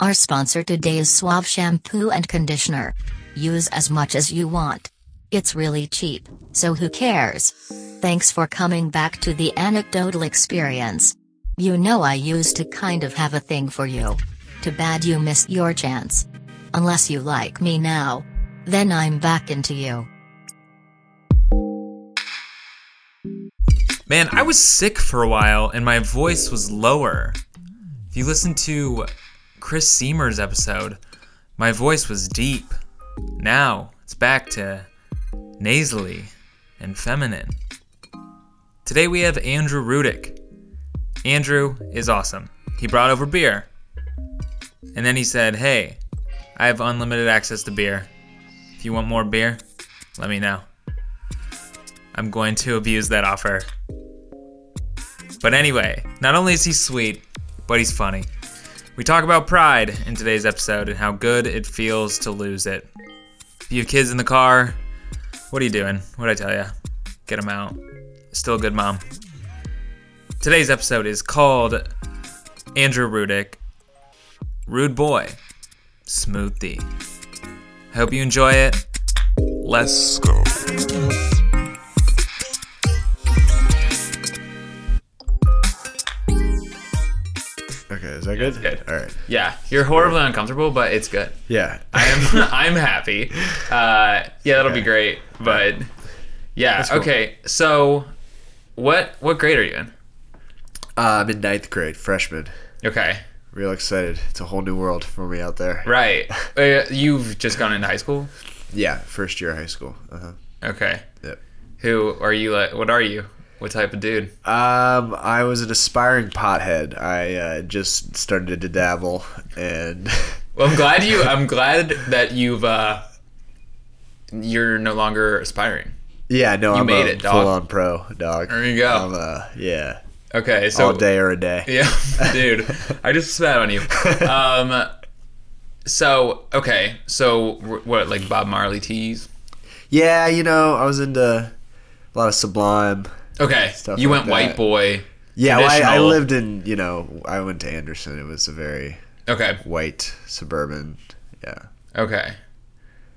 Our sponsor today is Suave Shampoo and Conditioner. Use as much as you want. It's really cheap, so who cares? Thanks for coming back to the anecdotal experience. You know I used to kind of have a thing for you. Too bad you missed your chance. Unless you like me now. Then I'm back into you. Man, I was sick for a while and my voice was lower. If you listen to Chris Seamer's episode, my voice was deep. Now it's back to nasally and feminine. Today we have Andrew Rudick. Andrew is awesome. He brought over beer. And then he said, Hey, I have unlimited access to beer. If you want more beer, let me know. I'm going to abuse that offer. But anyway, not only is he sweet, but he's funny. We talk about pride in today's episode and how good it feels to lose it. If you have kids in the car, what are you doing? What'd I tell you? Get them out. Still a good mom. Today's episode is called Andrew Rudick, Rude Boy, Smooth D. Hope you enjoy it. Let's go. Is that good? good. All right. Yeah, you're horribly uncomfortable, but it's good. Yeah. I am I'm happy. Uh, yeah, that'll be great. But yeah, cool. okay. So what what grade are you in? Uh, I'm in ninth grade, freshman. Okay. Real excited. It's a whole new world for me out there. Right. Uh, You've just gone into high school? Yeah, first year of high school. Uh-huh. Okay. Yep. Who are you like what are you? What type of dude? Um, I was an aspiring pothead. I uh, just started to dabble, and Well, I'm glad you I'm glad that you've uh you're no longer aspiring. yeah, no, I'm made a it, full-on pro dog. There you go. Uh, yeah, Okay, so all day or a day. Yeah, dude, I just spat on you. Um, so okay, so what like Bob Marley tees? Yeah, you know, I was into a lot of Sublime. Okay, Stuff you like went white boy. Yeah, well, I, I lived in, you know, I went to Anderson. It was a very Okay, white suburban. Yeah. okay,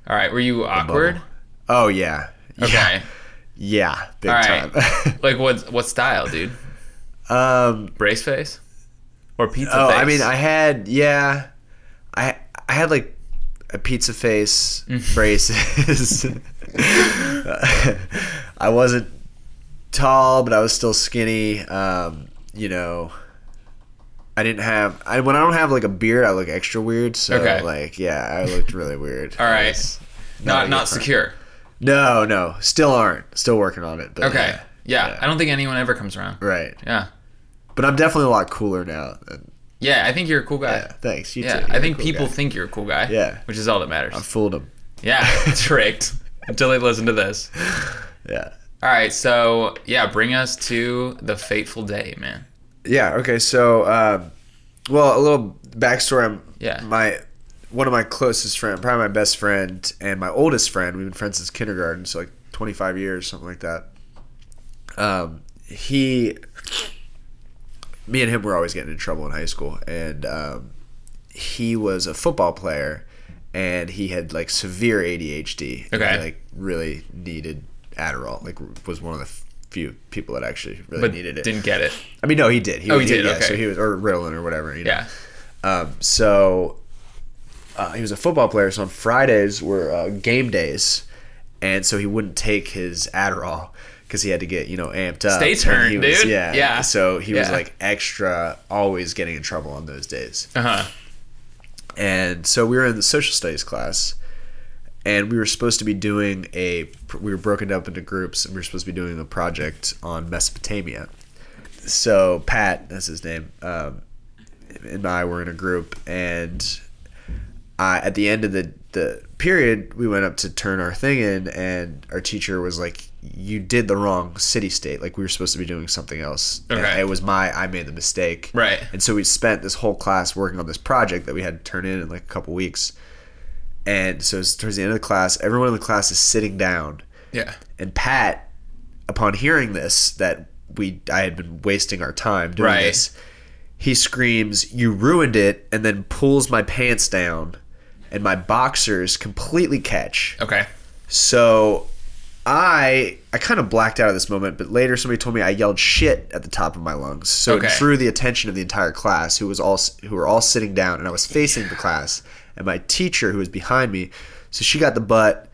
all right. Were you awkward? Oh yeah. Okay, Yeah, big all right. time. like what what style, dude? um. Brace face or pizza Oh, face? I mean, I had yeah, I I had like a pizza face, Mm. braces. I wasn't tall, but I was still skinny. Um, you know, I didn't have. I when I don't have like a beard, I look extra weird. So Okay. like, yeah, I looked really weird. All right, I was Not not secure. No, no, still aren't. Still working on it. But Okay, yeah. yeah. I don't think anyone ever comes around. right. Yeah, But I'm definitely a lot cooler now. than- yeah. I think you're a cool guy. Yeah, thanks. You Yeah. You're think cool people guy. think you're a cool guy. Yeah. which is all that matters. I fooled them. Yeah, tricked until they listen to this. Yeah. All right, so yeah, bring us to the fateful day, man. Yeah. Okay. So, um, well, a little backstory. I'm, Yeah. My one of my closest friend, probably my best friend, and my oldest friend. We've been friends since kindergarten, so like 25 years, something like that. Um, he, me and him were always getting in trouble in high school, and um, he was a football player, and he had like severe ADHD. and Okay. he, like really needed Adderall. Like was one of the few people that actually really But needed it. didn't get it. I mean, no, he did. He, Oh, he did, Yeah, okay. so he was, or Ritalin or whatever. You know? Yeah. Um, so uh, he was a football player. So on Fridays were uh, game days, and so he wouldn't take his Adderall because he had to get you know amped up. Stay turned, was- dude. Yeah, Yeah. So he was like extra, always getting in trouble on those days. Uh huh. And so we were in the social studies class, and we were supposed to be doing a. We were broken up into groups, and we were supposed to be doing a project on Mesopotamia. So Pat, that's his name, um, and I were in a group, and I, at the end of the the period, we went up to turn our thing in, and our teacher was like, "You did the wrong city state. Like we were supposed to be doing something else. Okay. it was my I made the mistake. Right. And so we spent this whole class working on this project that we had to turn in in like a couple weeks. And so it's towards the end of the class, everyone in the class is sitting down, Yeah. and Pat, upon hearing this, that we I had been wasting our time doing Right. this, he screams, "You ruined it!" and then pulls my pants down, and my boxers completely catch. Okay. So I I kind of blacked out of this moment, but later somebody told me I yelled shit at the top of my lungs. So Okay. it drew the attention of the entire class, who was all who were all sitting down, and I was facing the class, and my teacher who was behind me. So she got the butt.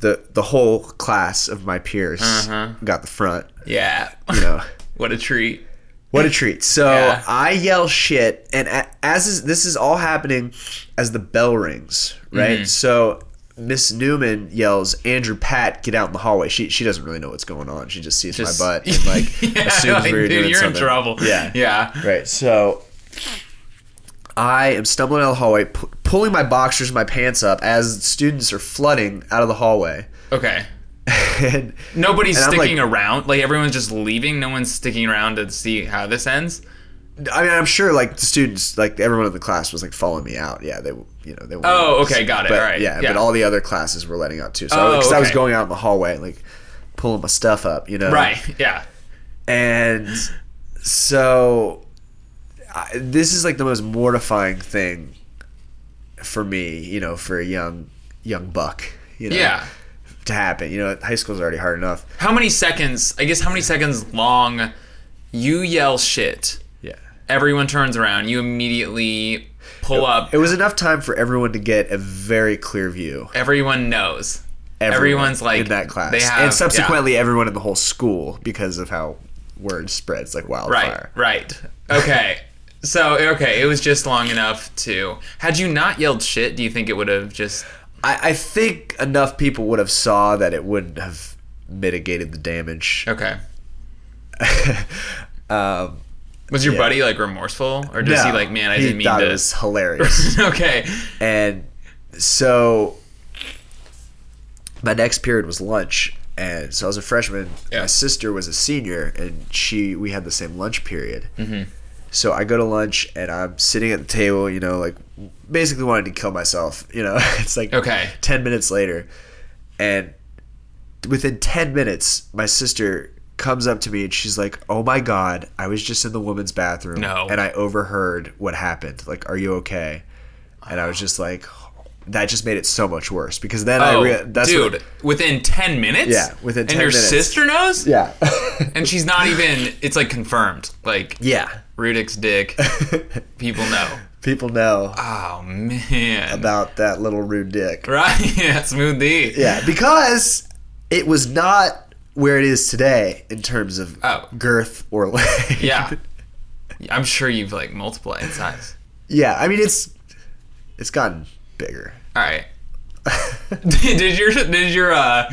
The the whole class of my peers Uh-huh. got the front. Yeah. You know. what a treat. What a treat! So Yeah. I yell shit, and as is, this is all happening as the bell rings, right? Mm-hmm. So Miss Newman yells, "Andrew, Pat, get out in the hallway." She she doesn't really know what's going on. She just sees Just- my butt and like yeah, assumes like, we're dude, doing you're something. in trouble. Yeah, Yeah. right. So I am stumbling out of the hallway, pu- pulling my boxers, and my pants up as students are flooding out of the hallway. Okay. and Nobody's And I'm sticking like- around. Like everyone's just leaving. No one's sticking around to see how this ends. I mean, I'm sure like the students, like everyone in the class was like following me out. Yeah, they, you know, they. were- Oh, okay, got it, But, alright, Yeah, yeah. but all the other classes were letting out too. So Oh, because I was going out in the hallway, like pulling my stuff up, you know. Right. Yeah. And so I, this is like the most mortifying thing for me, you know, for a young young buck, you know, Yeah. to happen. You know, high school's already hard enough. How many seconds? I guess how many seconds long? You yell shit. Yeah. Everyone turns around. You immediately pull up. It was enough time for everyone to get a very clear view. Everyone knows. everyone Everyone's like in that class, They have, and subsequently everyone in the whole school because of how word spreads like yeah. right, right. Okay. So okay, it was just long enough to. Had you not yelled shit, do you think it would have just? I, I think enough people would have saw that it wouldn't have mitigated the damage. Okay. um, Was your Yeah. buddy like remorseful, or does he like, man, I didn't mean thought to? it was hilarious. okay. and so my next period was lunch, and so I was a freshman. Yeah. My sister was a senior, and she we had the same lunch period. Mm-hmm. So I go to lunch, and I'm sitting at the table, you know, like basically wanting to kill myself. You know, it's like Okay. ten minutes later, and within 10 minutes my sister comes up to me and she's like oh my god i was just in the women's bathroom No. and i overheard what happened like are you okay and i was just like that just made it so much worse because then i Oh, rea- that's dude, what, within ten minutes. Yeah, within and 10 your minutes. sister knows. yeah And she's not even. It's like confirmed. Like yeah Rudick's dick. People know. people know Oh man. about that little rude dick right. Yeah. Smooth D. yeah because it was not where it is today in terms of Oh. girth or length Yeah. I'm sure you've like multiplied in size. yeah i mean it's it's gotten bigger All right. did your did your uh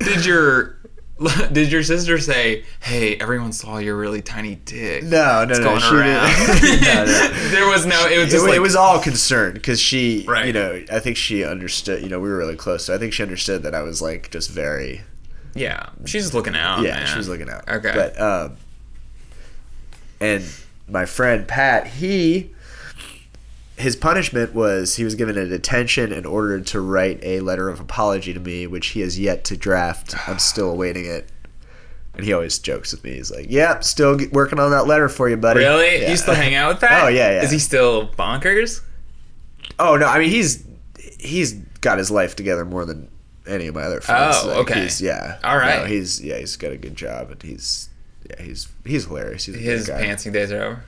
did your did your sister say, "Hey, everyone saw your really tiny dick"? No, no, It's no. she around. didn't. no, no. there was no. It was just wa- like it was all concern because she, Right. you know, I think she understood. You know, we were really close, so I think she understood that I was like just very, yeah. She's looking out. yeah, man. she was looking out. Okay. but um, and my friend Pat, he, his punishment was he was given a detention and ordered to write a letter of apology to me, which he has yet to draft. I'm still awaiting it. And he always jokes with me. He's like, "Yep, still working on that letter for you, buddy." Really? Yeah. You still hang out with that? Oh, yeah, yeah. Is he still bonkers? Oh no, I mean he's he's got his life together more than any of my other friends. Oh, okay. He's, yeah. All right. No, he's yeah, he's got a good job and he's yeah, he's he's hilarious. He's a His good guy. pantsing days are over.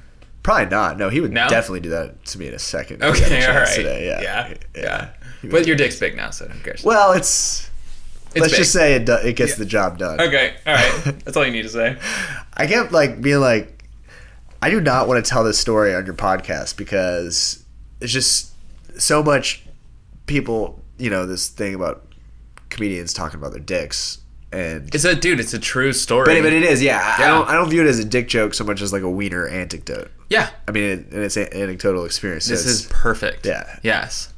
Probably not. No, he would No? definitely do that to me in a second. if he had a Okay, all right. Today. Yeah. yeah, yeah. But your dick's big now, so who cares? Well, it's, It's let's big. just say it do, it gets the job done. Okay, all right. That's all you need to say. I kept like being like, I do not want to tell this story on your podcast because it's just so much people, you know, this thing about comedians talking about their dicks and It's a dude. It's a true story. But, but it is, yeah. I- I don't I don't view it as a dick joke so much as like a wiener anecdote. yeah. I mean, it, and it's an anecdotal experience. so This is perfect. Yeah. Yes.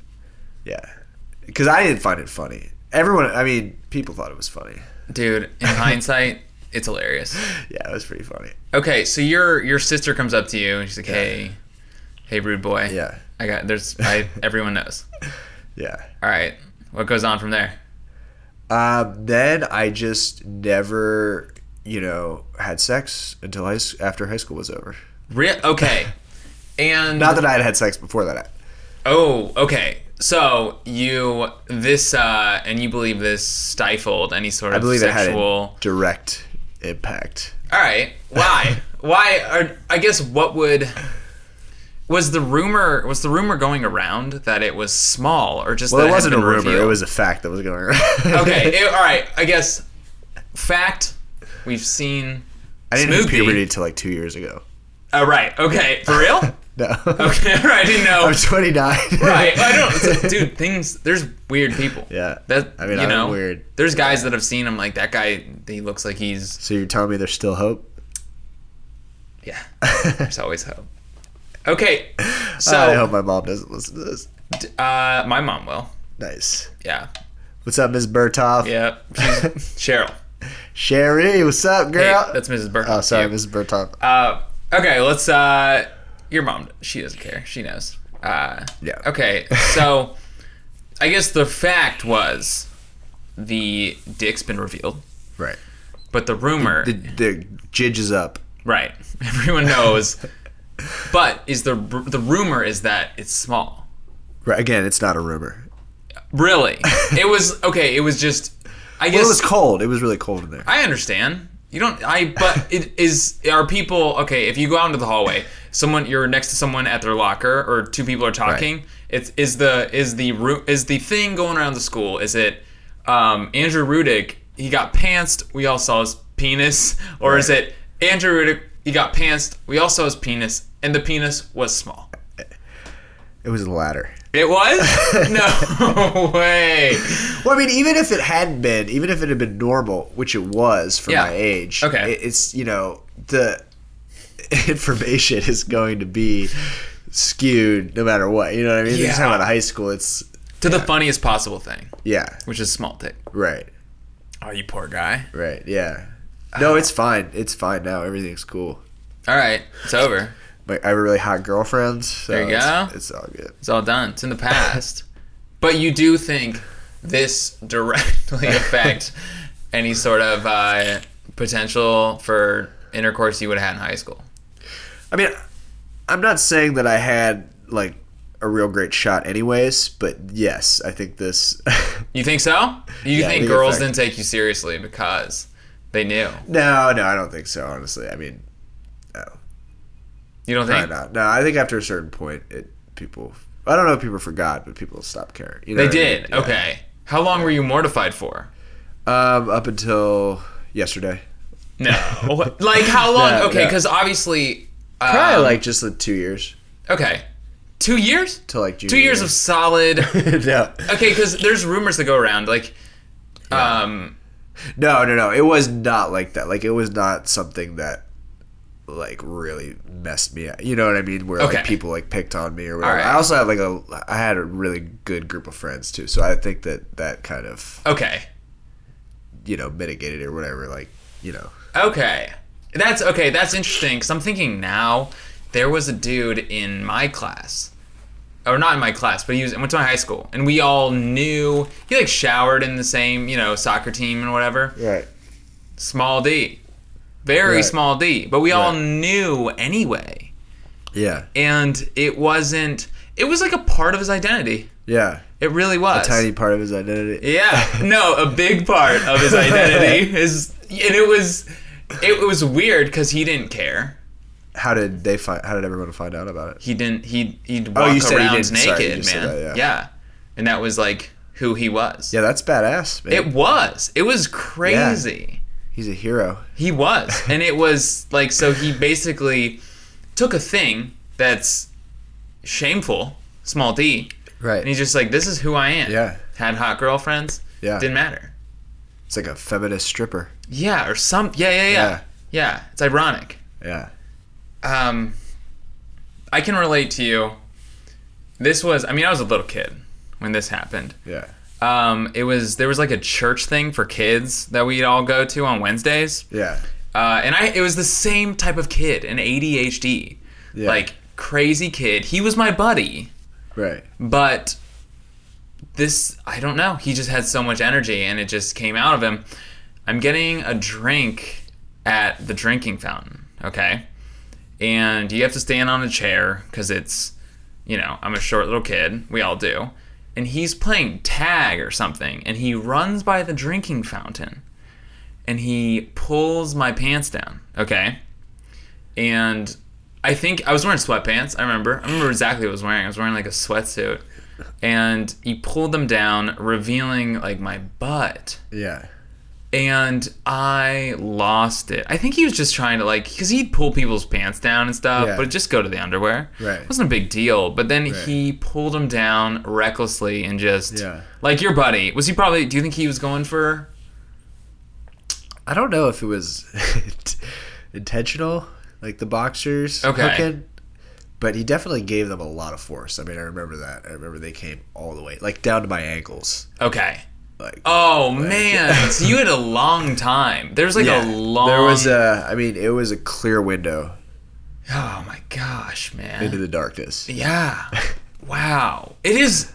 yeah, because I didn't find it funny. Everyone, I mean, people thought it was funny. Dude, in hindsight, it's hilarious. Yeah, it was pretty funny. Okay, so your your sister comes up to you and she's like, "Hey, hey, rude boy. Yeah, I got there's I everyone knows. yeah. All right, what goes on from there? Um, then I just never, you know, had sex until high, after high school was over. Re- okay, And Not that I had had sex before that. Oh, okay. So you this uh and you believe this stifled any sort of I believe it had sexual a direct impact. All right. Why? Why are I guess what would was the rumor was the rumor going around that it was small or just Well, that it wasn't a rumor. It was a fact that was going around. okay. it- all right. I guess fact we've seen I didn't hit puberty until like two years ago. Oh right. Okay. For real? No. Okay. Right. I didn't know. I'm 29. Right, I don't, dude. Things there's weird people. Yeah. that I mean, you I'm know, weird. There's guys that have seen him like that guy. He looks like he's So you're telling me there's still hope? yeah. There's always hope. Okay, so I hope my mom doesn't listen to this. uh, my mom will. Nice. Yeah, What's up, Ms. Bertoff? yeah. Cheryl. Sherry, what's up, Hey, girl? that's Mrs. Burke. oh, sorry, Mrs. Bertoff. Uh, okay, let's. Uh, your mom. She doesn't care. She knows. Uh, Yeah. Okay, so I guess the fact was the dick's been revealed, right. but the rumor. The, the jidge is up. Right. Everyone knows. But is the the rumor is that it's small. Right. Again, it's not a rumor. Really? it was okay, it was just I Well, guess it was cold. It was really cold in there. I understand. You don't I but it is are people okay, if you go out into the hallway, someone you're next to someone at their locker or two people are talking, it's is the is the is the thing going around the school is it um Andrew Rudick, he got pantsed, we all saw his penis or is it Andrew Rudick, he got pantsed, we all saw his penis and the penis was small. It was the latter. It was? no way. Well, I mean, even if it hadn't been, even if it had been normal, which it was for Yeah. my age, Okay. it- it's you know the information is going to be skewed no matter what. You know what I mean? You're Yeah. talking about high school. It's To the funniest possible thing, yeah, which is small dick. right, Oh, you poor guy. right, yeah. No, it's fine. It's fine now. Everything's cool. All right, it's over. Like I have a really hot girlfriend. So There you it's, go. It's all good. It's all done. It's in the past. but you do think this directly affect any sort of uh, potential for intercourse you would have had in high school? I mean, I'm not saying that I had like a real great shot, anyways. But yes, I think this. You think so? You Yeah, think think girls affect- didn't take you seriously because they knew? no, no, I don't think so. Honestly, I mean, no. You don't Probably think? not. No, I think after a certain point, it people. I don't know if people forgot, but people stopped caring. You know They what I mean? did. Yeah. Okay. How long were you mortified for? Um, up until yesterday, No. like how long? No, okay, no. because obviously. probably um, like just like two years Okay. Two years? till like Two years year. of solid. no, Okay, because there's rumors that go around like, um, no, no, no. It was not like that. Like it was not something that like really messed me up. You know what I mean? Where Okay. like people like picked on me or whatever. Alright. I also had like a I had a really good group of friends too. So I think that that kind of okay, you know mitigated or whatever. Like you know. okay, that's okay. That's interesting because I'm thinking now there was a dude in my class, or not in my class, but he was went to my high school, and we all knew he like showered in the same you know soccer team and whatever. Right. Small D, very Right. small D, but we all knew anyway, Yeah. and it wasn't. It was like a part of his identity. Yeah. It really was. A tiny part of his identity. Yeah, no, a big part of his identity is, and it was, it was weird because he didn't care. How did they find? How did everyone find out about it? He didn't. He he'd walk Oh, you said he around. Sorry, you naked, man. that, yeah. and that was like who he was. Yeah, that's badass. Man. It was. It was crazy. He's a hero. He was, and it was like so. He basically took a thing that's shameful, small d, Right. and he's just like, "This is who I am." Yeah. Had hot girlfriends. Yeah. Didn't matter. It's like a feminist stripper. Yeah, or some. Yeah, yeah, yeah. Yeah. Yeah, it's ironic. Yeah. Um, I can relate to you. This was. I mean, I was a little kid when this happened. Yeah. Um, it was there was like a church thing for kids that we'd all go to on Wednesdays. Yeah. Uh, and I it was the same type of kid, an ADHD, Yeah. like crazy kid. He was my buddy, Right. but this I don't know. He just had so much energy, and it just came out of him. I'm getting a drink at the drinking fountain, okay, and you have to stand on a chair because it's, you know, I'm a short little kid. We all do. And he's playing tag or something, and he runs by the drinking fountain, and he pulls my pants down. Okay, and I think I was wearing sweatpants. I remember. I remember exactly what I was wearing. I was wearing like a sweatsuit, and he pulled them down, revealing like my butt Yeah. And I lost it. I think he was just trying to like because he'd pull people's pants down and stuff, Yeah. but just go to the underwear. Right. It wasn't a big deal. But then he pulled them down recklessly and just Yeah. like your buddy. Was he probably? Do you think he was going for? I don't know if it was intentional, like the boxers Okay. hooking, but he definitely gave them a lot of force. I mean, I remember that. I remember they came all the way, like down to my ankles. Okay. Like Oh man, so you had a long time. There's like Yeah. a long. There was a. I mean, it was a clear window Oh my gosh, man. into the darkness. yeah. Wow. It is.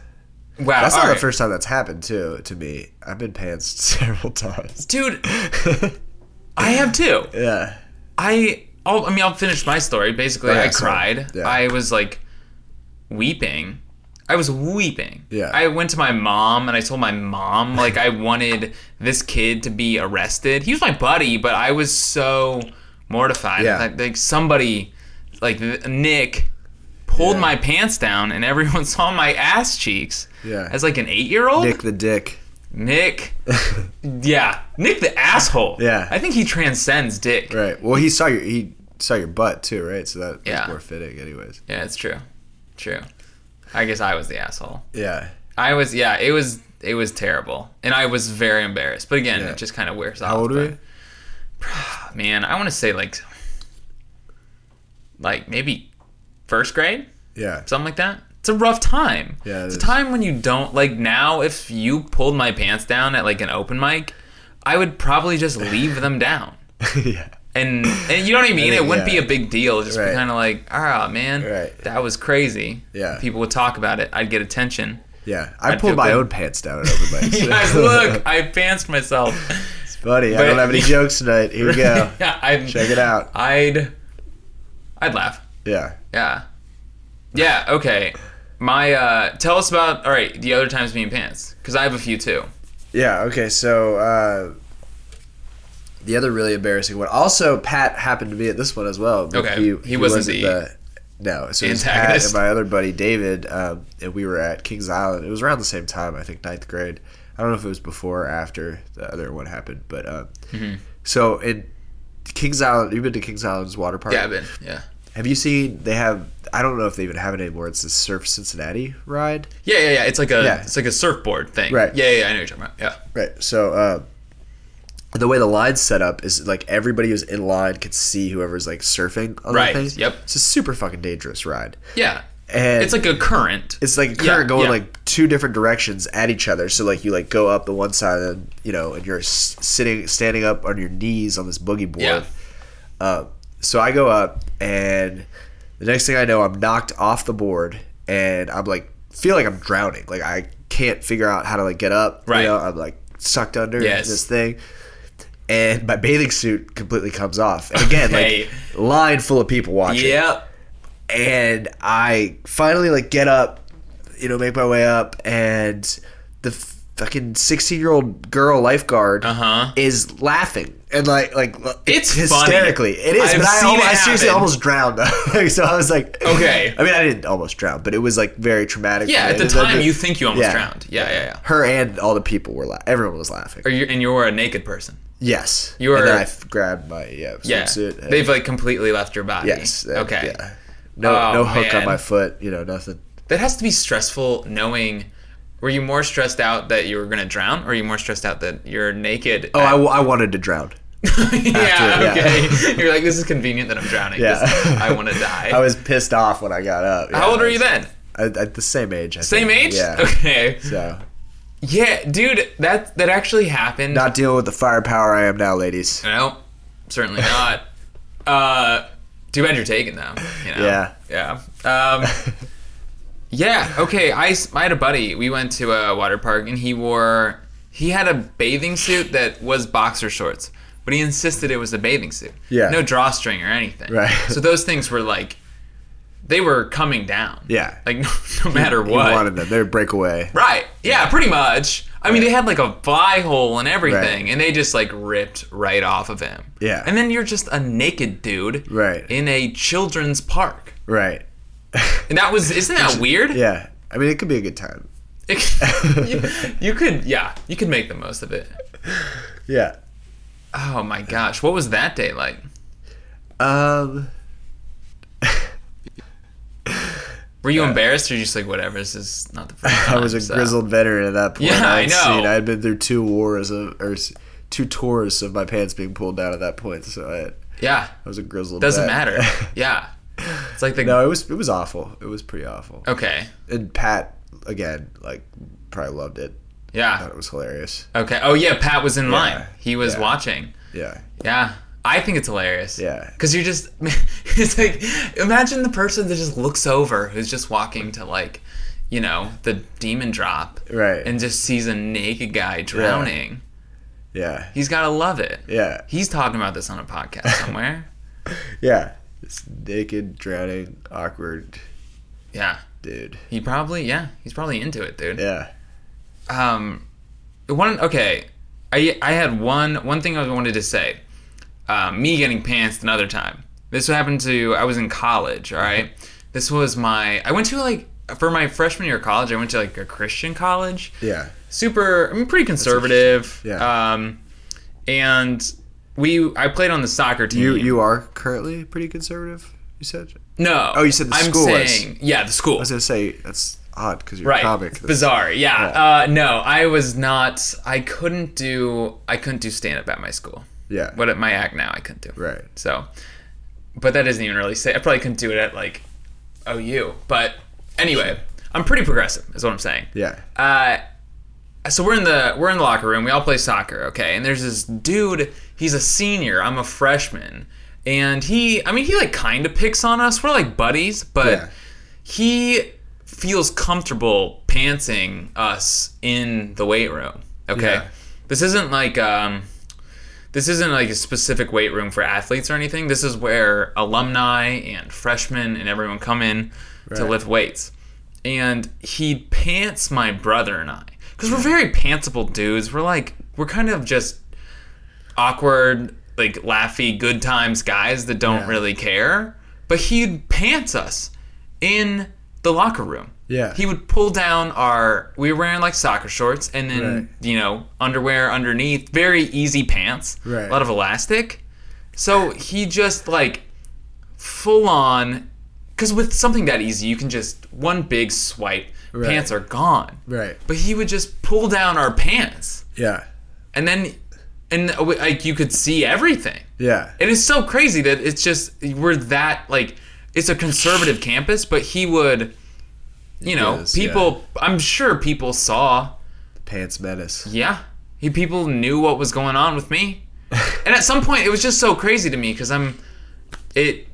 Wow. That's not all the first time that's happened too to me. I've been pants several times. dude. I have too. Yeah. I I'll, I mean I'll finish my story. Basically, Oh, yeah, I cried. Yeah. I was like weeping. I was weeping. Yeah. I went to my mom and I told my mom like I wanted this kid to be arrested. He was my buddy, but I was so mortified. Yeah. Like, like somebody like Nick pulled Yeah. my pants down and everyone saw my ass cheeks. Yeah. As like an 8-year-old? Nick the Dick. Nick. yeah. Nick the asshole. Yeah. I think he transcends Dick. Right. Well, he saw your he saw your butt too, right? So that Yeah. was more fitting, anyways. Yeah, it's true. True. I guess I was the asshole. Yeah. I was yeah, it was it was terrible. And I was very embarrassed. But again, Yeah. it just kind of wears off. How old were you? Man, I want to say like like maybe first grade, Yeah. something like that. It's a rough time. Yeah, it it's a time when you don't like now if you pulled my pants down at like an open mic, I would probably just leave them down. yeah. And and you know what I mean? it wouldn't be a big deal. Just Right. be kind of like, ah, man, Right. that was crazy. Yeah. People would talk about it. I'd get attention. Yeah. I I'd pulled my good. own pants down at open mics. Guys, look, I pantsed myself. It's buddy, I don't have any jokes tonight. Here we go. yeah, I'd, Check it out. I'd, I'd laugh. Yeah. Yeah, yeah. Okay, my uh, tell us about all right the other times being pants because I have a few too. Yeah. Okay. So uh, the other really embarrassing one. Also, Pat happened to be at this one as well. but Okay, he wasn't the no. So it was Pat and my other buddy David, um, and we were at Kings Island. It was around the same time. I think ninth grade. I don't know if it was before or after the other one happened, but uh, Mm-hmm. so in Kings Island, you've been to Kings Island's water park. Yeah, I've been. Yeah, Have you seen? They have. I don't know if they even have it anymore. It's the Surf Cincinnati ride. yeah, yeah, yeah. It's like a Yeah. it's like a surfboard thing. Right. Yeah, yeah. I know what you're talking about. Yeah. Right. So uh, the way the line's set up is like everybody who's in line could see whoever's like surfing on Right, the thing. yep. It's a super fucking dangerous ride. Yeah. And It's like a current. it's like a Yeah, current going yeah. like two different directions at each other. So like you like go up the one side and you know and you're sitting standing up on your knees on this boogie board. Yeah. Uh, so I go up and the next thing I know I'm knocked off the board and I'm like feel like I'm drowning. Like I can't figure out how to like get up. Right. You know, I'm like sucked under Yes. this thing. And my bathing suit completely comes off. And again, Okay. like line full of people watching Yep. and I finally like get up, you know, make my way up, and the fucking sixteen year old girl lifeguard Uh-huh. is laughing and like like It's hysterically. funny. It is, I've but I, almost, I seriously almost drowned. Like, so I was like, Okay. I mean, I didn't almost drown, but it was like very traumatic. Yeah. At the time, you think you almost yeah. drowned. Yeah, yeah, yeah. her and all the people were la- everyone was laughing. Or you and you were a naked person. Yes, You were- And then I f- grabbed my yeah Yeah. swimsuit. They've like completely left your body. yes. that- Okay. Yeah. No, Oh, no hook man. on my foot. You know, nothing. That has to be stressful knowing. Were you more stressed out that you were going to drown, or are you more stressed out that you're naked? Oh, I, w- I wanted to drown. yeah, yeah. okay. You're like, this is convenient that I'm drowning. Yeah. I want to die. I was pissed off when I got up. How old are you then? At, at the same age. I Same think. age? Yeah. Okay. So Yeah, dude, that that actually happened. not dealing with the firepower I am now, ladies. No, certainly not. uh, too bad you're taken though. You know? Yeah. Yeah. Um, yeah. Okay. I, I had a buddy. We went to a water park and he wore he had a bathing suit that was boxer shorts, but he insisted it was a bathing suit. Yeah. No drawstring or anything. Right. So those things were like, they were coming down. Yeah. Like no, no matter He what. wanted them. They would break away. Right. Yeah, pretty much. I mean, they had like a fly hole and everything, Right. and they just like ripped right off of him. Yeah. And then you're just a naked dude. Right. In a children's park. Right. And that was, isn't that weird? Yeah. I mean, it could be a good time. you, you could, yeah, you could make the most of it. Yeah. Oh my gosh, what was that day like? Um. Were you embarrassed or just like whatever? This is not the first time. I was a so- grizzled veteran at that point. Yeah, I I'd know. Seen, I had been through two wars of, or two tours of my pants being pulled down at that point. So I, Yeah, I was a grizzled. Veteran. Doesn't vet. matter. Yeah, it's like the no, it was it was awful. It was pretty awful. okay. And Pat again, like, probably loved it. Yeah, Thought Yeah. it was hilarious. Okay. Oh yeah, Pat was in line. He was Yeah. watching. Yeah. Yeah. I think it's hilarious. Yeah. Because you're just, it's like, imagine the person that just looks over who's just walking to like, you know, the demon drop Right. and just sees a naked guy drowning. yeah. He's got to love it. Yeah. He's talking about this on a podcast somewhere. Yeah. This naked, drowning, awkward yeah. dude. He probably, yeah, he's probably into it, dude. Yeah. um one okay i i had one one thing i wanted to say um, me getting pantsed another time this happened to i was in college all right this was my i went to like for my freshman year of college i went to like a christian college Yeah. super i mean pretty conservative Yeah. um and we i played on the soccer team You you are currently pretty conservative. You said. no Oh, you said the i'm school was. saying yeah the school I was gonna say that's odd because you're right a comic. That's- bizarre yeah, Yeah. Uh, no i was not i couldn't do i couldn't do stand up at my school Yeah. what at my act now I couldn't do. Right. So, but that doesn't even really say. I probably couldn't do it at like OU. But anyway, I'm pretty progressive, is what I'm saying. Yeah. Uh, so we're in the we're in the locker room. We all play soccer, okay? And there's this dude. He's a senior. I'm a freshman, and he. I mean, he like kind of picks on us. We're like buddies, but Yeah. he feels comfortable pantsing us in the weight room. Okay, Yeah. this isn't like um, this isn't like a specific weight room for athletes or anything. This is where alumni and freshmen and everyone come in to lift weights. And he pants my brother and I because we're very pantsable dudes. We're like we're kind of just awkward, like laughy, good times guys that don't Yeah. really care. But he'd pants us in the locker room. Yeah. He would pull down our. We were wearing like soccer shorts and then Right. you know underwear underneath. Very easy pants. Right. A lot of elastic. So he just like full on. Because with something that easy, you can just one big swipe, Right. pants are gone. Right. But he would just pull down our pants, Yeah. and then, and like you could see everything. Yeah. It is so crazy that it's just we're that like it's a conservative campus, but he would, you know, is, people. I'm sure people saw. the Pants menace. Yeah, he people knew what was going on with me, and at some point it was just so crazy to me because I'm, it,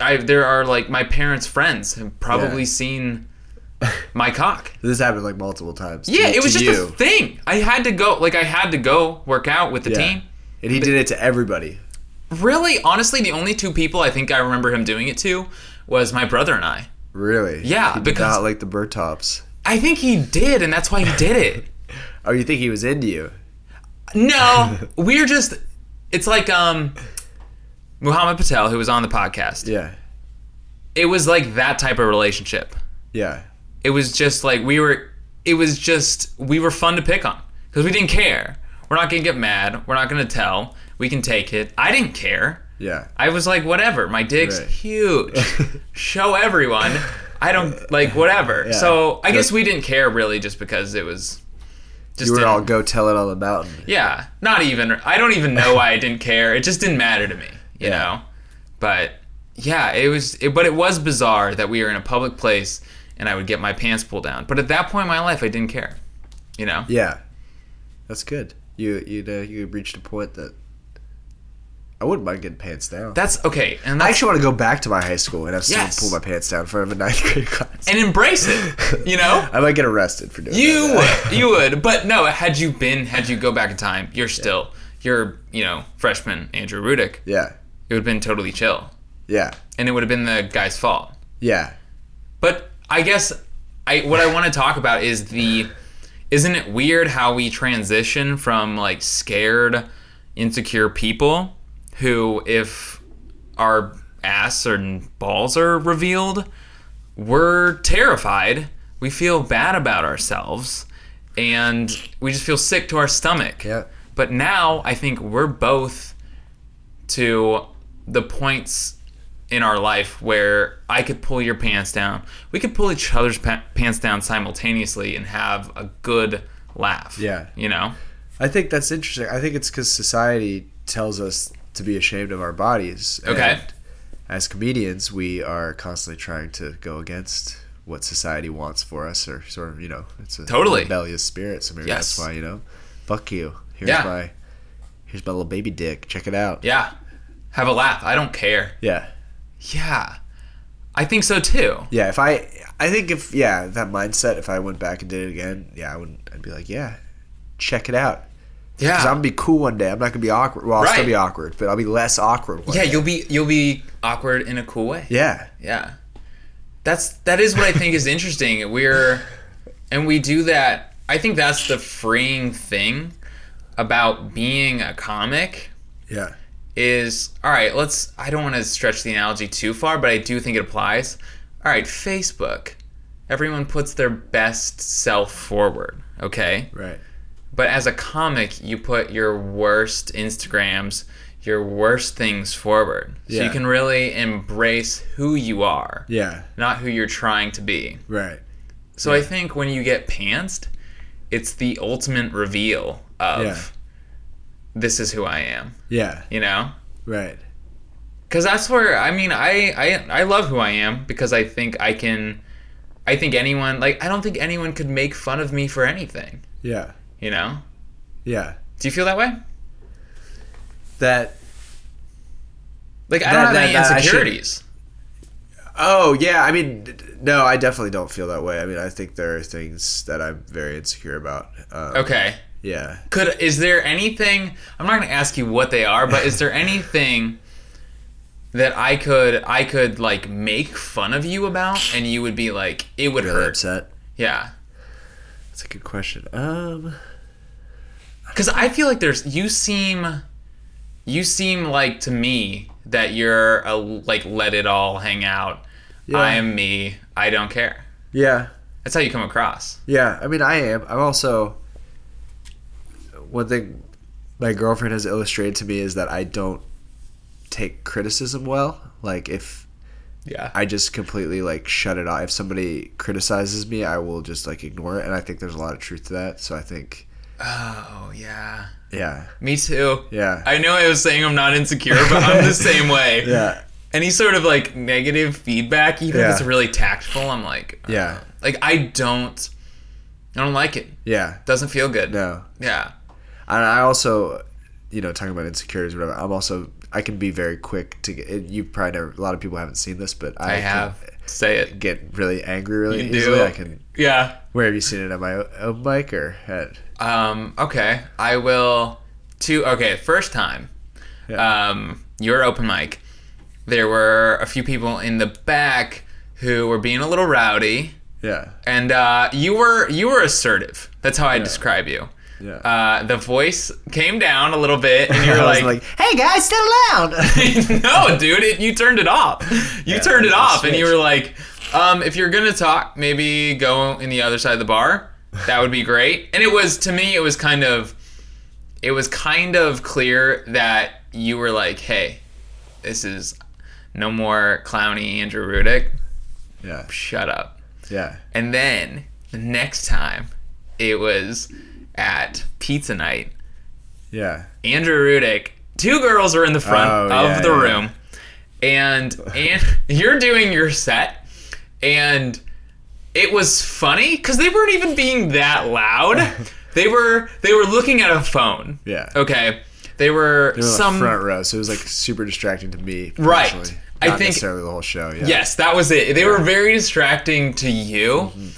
I there are like my parents' friends have probably Yeah. seen my cock. This happened like multiple times. to- Yeah, it was just you. a thing. I had to go. Like I had to go work out with the Yeah. team. And he did it to everybody. Really, honestly, the only two people I think I remember him doing it to was my brother and I. Really? Yeah, He because- not like the bird tops. I think he did, and that's why he did it. Oh, you think he was into you? No, we're just. It's like um, Muhammad Patel, who was on the podcast. Yeah. It was like that type of relationship. Yeah. It was just like we were. It was just we were fun to pick on because we didn't care. We're not gonna get mad. We're not gonna tell. We can take it. I didn't care. Yeah. I was like, whatever. My dick's Right. huge. Show everyone. I don't like whatever. Yeah. So I guess we didn't care really, just because it was. Just You were all go tell it on the mountain. Yeah, not even. I don't even know why I didn't care. It just didn't matter to me, you Yeah. know. But yeah, it was. It, but it was bizarre that we were in a public place and I would get my pants pulled down. But at that point in my life, I didn't care. You know. Yeah. That's good. You you know uh, you reached a point that I wouldn't mind getting pants down. That's okay, and I actually want to go back to my high school and have someone Yes. pull my pants down in front of a ninth grade class. and embrace it. You know. I might get arrested for doing that. You that. would, you would, but no. Had you been, had you go back in time, you're still, you're, you know freshman Andrew Rudick, Yeah. it would have been totally chill, Yeah. and it would have been the guy's fault. Yeah. But I guess I what I want to talk about is the isn't it weird how we transition from like scared, insecure people who if our ass or balls are revealed, we're terrified. We feel bad about ourselves and we just feel sick to our stomach. Yeah. But now I think we're both to the points in our life where I could pull your pants down. We could pull each other's pa- pants down simultaneously and have a good laugh. Yeah. You know? I think that's interesting. I think it's because society tells us to be ashamed of our bodies. Okay. And as comedians, we are constantly trying to go against what society wants for us, or sort of, you know, it's a Totally. rebellious spirit. So maybe Yes. that's why, you know, fuck you. Here's Yeah. my, here's my little baby dick. Check it out. Yeah. Have a laugh. I don't care. Yeah. Yeah. I think so too. Yeah. If I, I think if yeah, that mindset. If I went back and did it again, yeah, I would. I'd be like, yeah, check it out. Yeah. Because I'm gonna be cool one day. I'm not gonna be awkward. Well, I'll still be awkward, but I'll be less awkward. One yeah, day. you'll be you'll be awkward in a cool way. Yeah. Yeah. That's that is what I think is interesting. We're and we do that. I think that's the freeing thing about being a comic Yeah. is all right, let's I don't want to stretch the analogy too far, but I do think it applies. All right, Facebook. Everyone puts their best self forward, okay? Right. But as a comic, you put your worst Instagrams, your worst things forward. So Yeah. you can really embrace who you are, Yeah. not who you're trying to be. Right. So I think when you get pantsed, it's the ultimate reveal of Yeah. this is who I am, Yeah. you know? Right. Cuz that's where I mean, I, I I love who I am because I think I can I think anyone like I don't think anyone could make fun of me for anything, Yeah. You know? Yeah. Do you feel that way? That. Like I That- don't have that- any that insecurities. Oh yeah. I mean, no, I definitely don't feel that way. I mean, I think there are things that I'm very insecure about. Um, Okay. Yeah. Could is there anything? I'm not going to ask you what they are, but is there anything that I could I could like make fun of you about, and you would be like, it would Really hurt. upset. Yeah. That's a good question. Um. Because I feel like there's you seem you seem like to me that you're a like let it all hang out. Yeah. I am me. I don't care. Yeah. That's how you come across. Yeah, I mean, I am. I'm also. One thing my girlfriend has illustrated to me is that I don't take criticism well. Like, if Yeah. I just completely, like, shut it off. If somebody criticizes me, I will just, like, ignore it. And I think there's a lot of truth to that. So I think, Oh yeah. yeah. Me too. Yeah. I know I was saying I'm not insecure, but I'm the same way. Yeah. Any sort of like negative feedback, even if it's really tactful, I'm like, uh, Yeah. Like I don't, I don't like it. Yeah. Doesn't feel good. No. Yeah. And I also, you know, talking about insecurities, or whatever. I'm also, I can be very quick to get. You probably never. A lot of people haven't seen this, but I, I have. Say it. get really angry really You easily. do. I can. Yeah. Where have you seen it? At my own mic or at? Um. Okay. I will. Two. Okay. First time. Yeah. Um. Your open mic. There were a few people in the back who were being a little rowdy. Yeah. and uh, you were you were assertive. That's how I describe you. Yeah. Uh, the voice came down a little bit, and you were like, like, "Hey guys, settle loud." "No, dude, it, you turned it off. You Yeah, turned it off, and you were like, um, if you're gonna talk, maybe go in the other side of the bar. That would be great." And it was to me, it was kind of, it was kind of clear that you were like, "Hey, this is no more clowny Andrew Rudick. yeah. Shut up." Yeah. And then the next time it was at pizza night. Yeah. Andrew Rudick, two girls are in the front Oh, of yeah, the yeah. room. And and you're doing your set and it was funny cuz they weren't even being that loud. they were they were looking at a phone. Yeah. Okay. They were They were some front row, so it was like super distracting to me. Right. personally. I Not think- necessarily the whole show. Yeah. Yes, that was it. They were very distracting to you. Mm-hmm.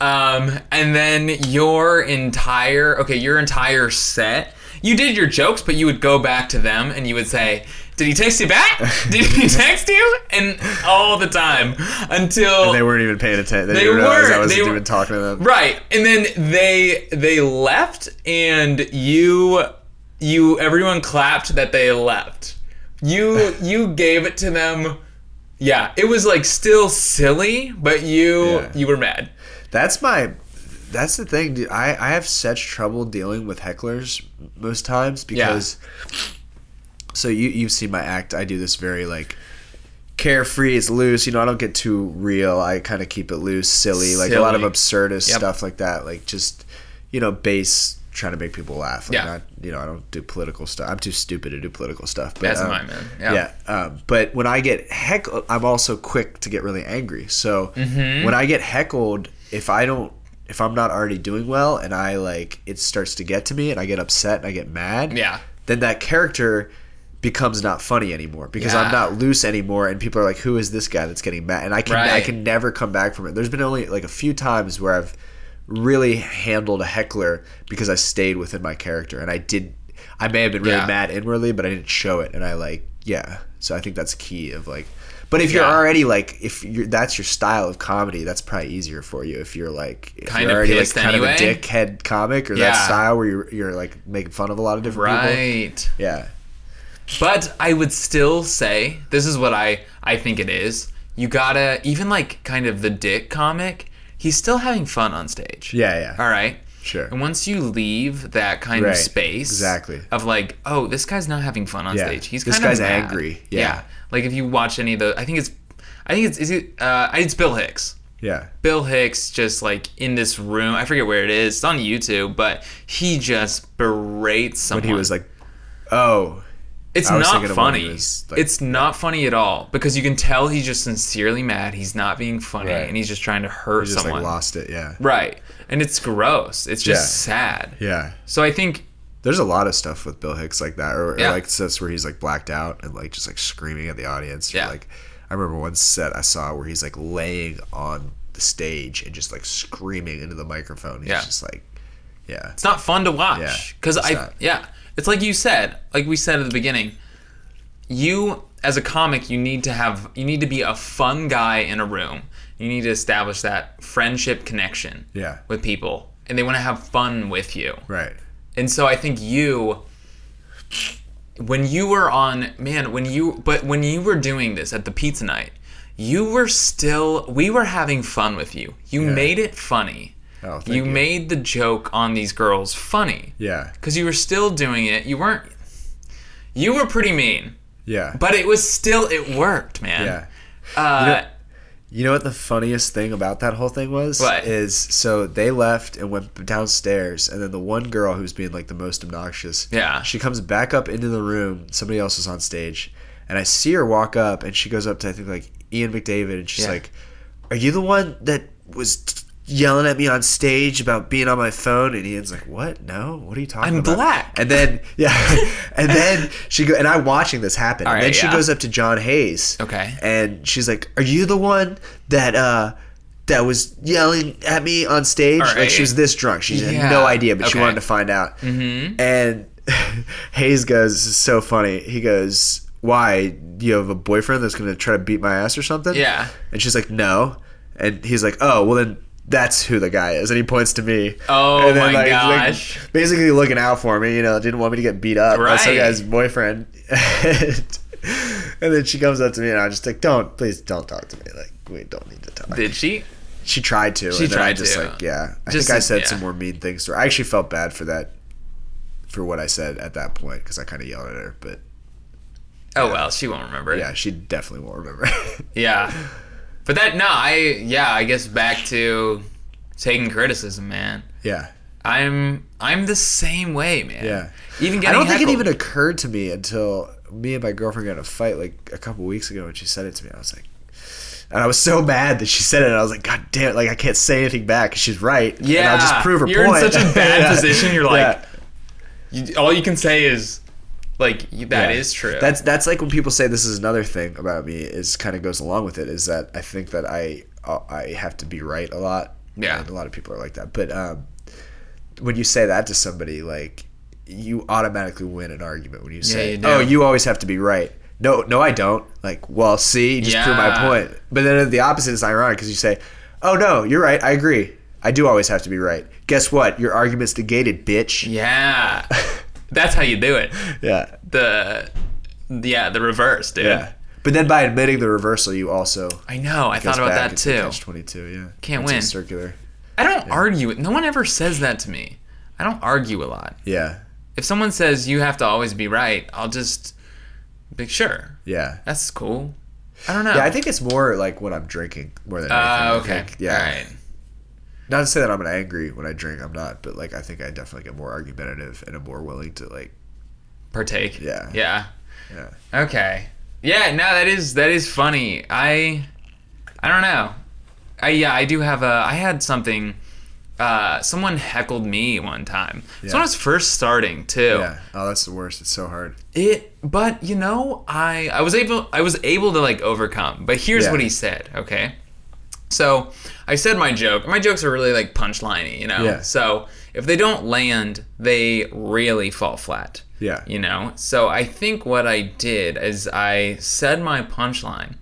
Um, and then your entire okay, your entire set, you did your jokes, but you would go back to them and you would say, "Did he text you back? Did he text you?" And all the time until They weren't even paying attention. They, They didn't realize I weren't. wasn't They were- even talking to them. Right. And then they they left and you you everyone clapped that they left. You you gave it to them. Yeah, it was like still silly, but you Yeah. you were mad. That's my. That's the thing, dude. I, I have such trouble dealing with hecklers most times because. So you you've seen my act. I do this very like carefree. It's loose. You know, I don't get too real. I kind of keep it loose, silly, like a lot of absurdist Yep. stuff like that. Like just you know, base trying to make people laugh. Like Yeah. Not, you know, I don't do political stuff. I'm too stupid to do political stuff. But, That's um, my man. Yeah. yeah. Um, but when I get heckled, I'm also quick to get really angry. So Mm-hmm. when I get heckled, if I don't, if I'm not already doing well and I like, it starts to get to me and I get upset and I get mad. Yeah. Then that character becomes not funny anymore because I'm not loose anymore and people are like, who is this guy that's getting mad? And I can, I can never come back from it. There's been only like a few times where I've really handled a heckler because I stayed within my character and I did. I may have been really Yeah. mad inwardly, but I didn't show it, and I like yeah. So I think that's key of like. But if you're already like if you're that's your style of comedy, that's probably easier for you. If you're like if Kinda you're already like kind anyway. of a dickhead comic or Yeah. that style where you're you're like making fun of a lot of different people. Right. Yeah. But I would still say this is what I I think it is. You gotta even like kind of the dick comic. He's still having fun on stage. Yeah, yeah. All right. Sure. And once you leave that kind Right, of space, exactly. of like, oh, this guy's not having fun on Yeah, stage. He's this kind of guy's mad. angry, yeah. Like if you watch any of the, I think it's, I think it's, is it? Uh, it's Bill Hicks. Yeah. Bill Hicks just like in this room. I forget where it is. It's on YouTube, but he just berates someone. When he was like, oh, It's not thinking of when he funny. was, like- it's not funny at all because you can tell he's just sincerely mad. He's not being funny Right. and he's just trying to hurt he just someone. like lost it. Yeah. Right. And it's gross. It's just Yeah. sad. Yeah. So I think There's a lot of stuff with Bill Hicks like that, or, or Yeah. like sets where he's like blacked out and like just like screaming at the audience. Yeah. Like I remember one set I saw where he's like laying on the stage and just like screaming into the microphone. He's Yeah. just like, yeah, it's not fun to Yeah, watch because I not. yeah it's like you said like we said at the beginning you as a comic you need to have you need to be a fun guy in a room you need to establish that friendship connection Yeah. with people and they want to have fun with you. Right, and so I think you when you were on man when you but when you were doing this at the pizza night you were still we were having fun with you. You Yeah. made it funny. Oh, thank you, you. made the joke on these girls funny. Yeah, because you were still doing it. You weren't you were pretty mean. Yeah, but it was still it worked man. Yeah. uh, You know- You know what the funniest thing about that whole thing was? What? Is so they left and went downstairs, and then the one girl who's being like the most obnoxious, Yeah. she comes back up into the room. Somebody else is on stage, and I see her walk up, and she goes up to I think like Ian McDavid, and she's Yeah. like, "Are you the one that was t- yelling at me on stage about being on my phone?" And Ian's like, "What? No, what are you talking about? I'm about?" black. And then yeah, and then she go, and I'm watching this happen, All and then she yeah. goes up to John Hayes, Okay. and she's like, "Are you the one that uh that was yelling at me on stage?" All Like right. she was this drunk. She Yeah. had no idea, but she wanted to find out. Mm-hmm. And Hayes goes, "This is so funny." He goes, "Why? You have a boyfriend that's gonna try to beat my ass or something?" Yeah. And she's like, "No." And he's like, "Oh, well then." That's who the guy is, and he points to me. Oh and my like, gosh. basically looking out for me, you know, didn't want me to get beat up. That's the Right. guy's boyfriend. and then she comes up to me and I just like, don't, please don't talk to me. Like, we don't need to talk. did she she tried to. She and then I tried just to. like, yeah. I Just think I said yeah. some more mean things to her. I actually felt bad for that, for what I said at that point because I kind of yelled at her. But oh well she won't remember yeah, she definitely won't remember. Yeah. But that no, I yeah, I guess back to taking criticism, man. yeah. I'm I'm the same way, man. Yeah. Even getting I don't think it even occurred to me until me and my girlfriend got in a fight like a couple weeks ago and she said it to me. I was like, and I was so mad that she said it. And I was like, God damn! It! Like I can't say anything back 'cause she's right. Yeah. and I'll just prove her you're in point. such a bad Yeah. position, you're like, Yeah. You, all you can say is like y- that Yeah. is true. That's that's like when people say this is another thing about me is kind of goes along with it is that I think that I uh, I have to be right a lot. Yeah. and a lot of people are like that. But um, when you say that to somebody, like you automatically win an argument when you say, you "Oh, you always have to be right." No, no, I don't. Like, well, see, just prove my point. But then the opposite is ironic because you say, "Oh no, you're right. I agree. I do always have to be right." Guess what? Your argument's negated, bitch. Yeah. That's how you do it. Yeah, The yeah, the reverse, dude. yeah. But then by admitting the reversal, you also I know. I thought about that too. Catch twenty two. Yeah, Can't It's win. Circular. I don't argue. No one ever says that to me. I don't argue a lot. Yeah, If someone says you have to always be right, I'll just be sure. yeah. That's cool. I don't know. Yeah, I think it's more like what I'm drinking more than anything. Uh, okay. yeah. All right. Not to say that I'm an angry when I drink. I'm not, but like I think I definitely get more argumentative and I'm more willing to like. Partake. Yeah. Yeah. Yeah. Okay. Yeah. No, that is that is funny. I I don't know. I yeah. I do have a. I had something. Uh, someone heckled me one time. So Yeah. when I was first starting too. Yeah. Oh, that's the worst. It's so hard. It, but you know, I I was able I was able to like overcome. But here's Yeah. what he said. Okay, so I said my joke. My jokes are really like punchliney, you know. Yeah. So if they don't land, they really fall flat. Yeah. You know. So I think what I did is I said my punchline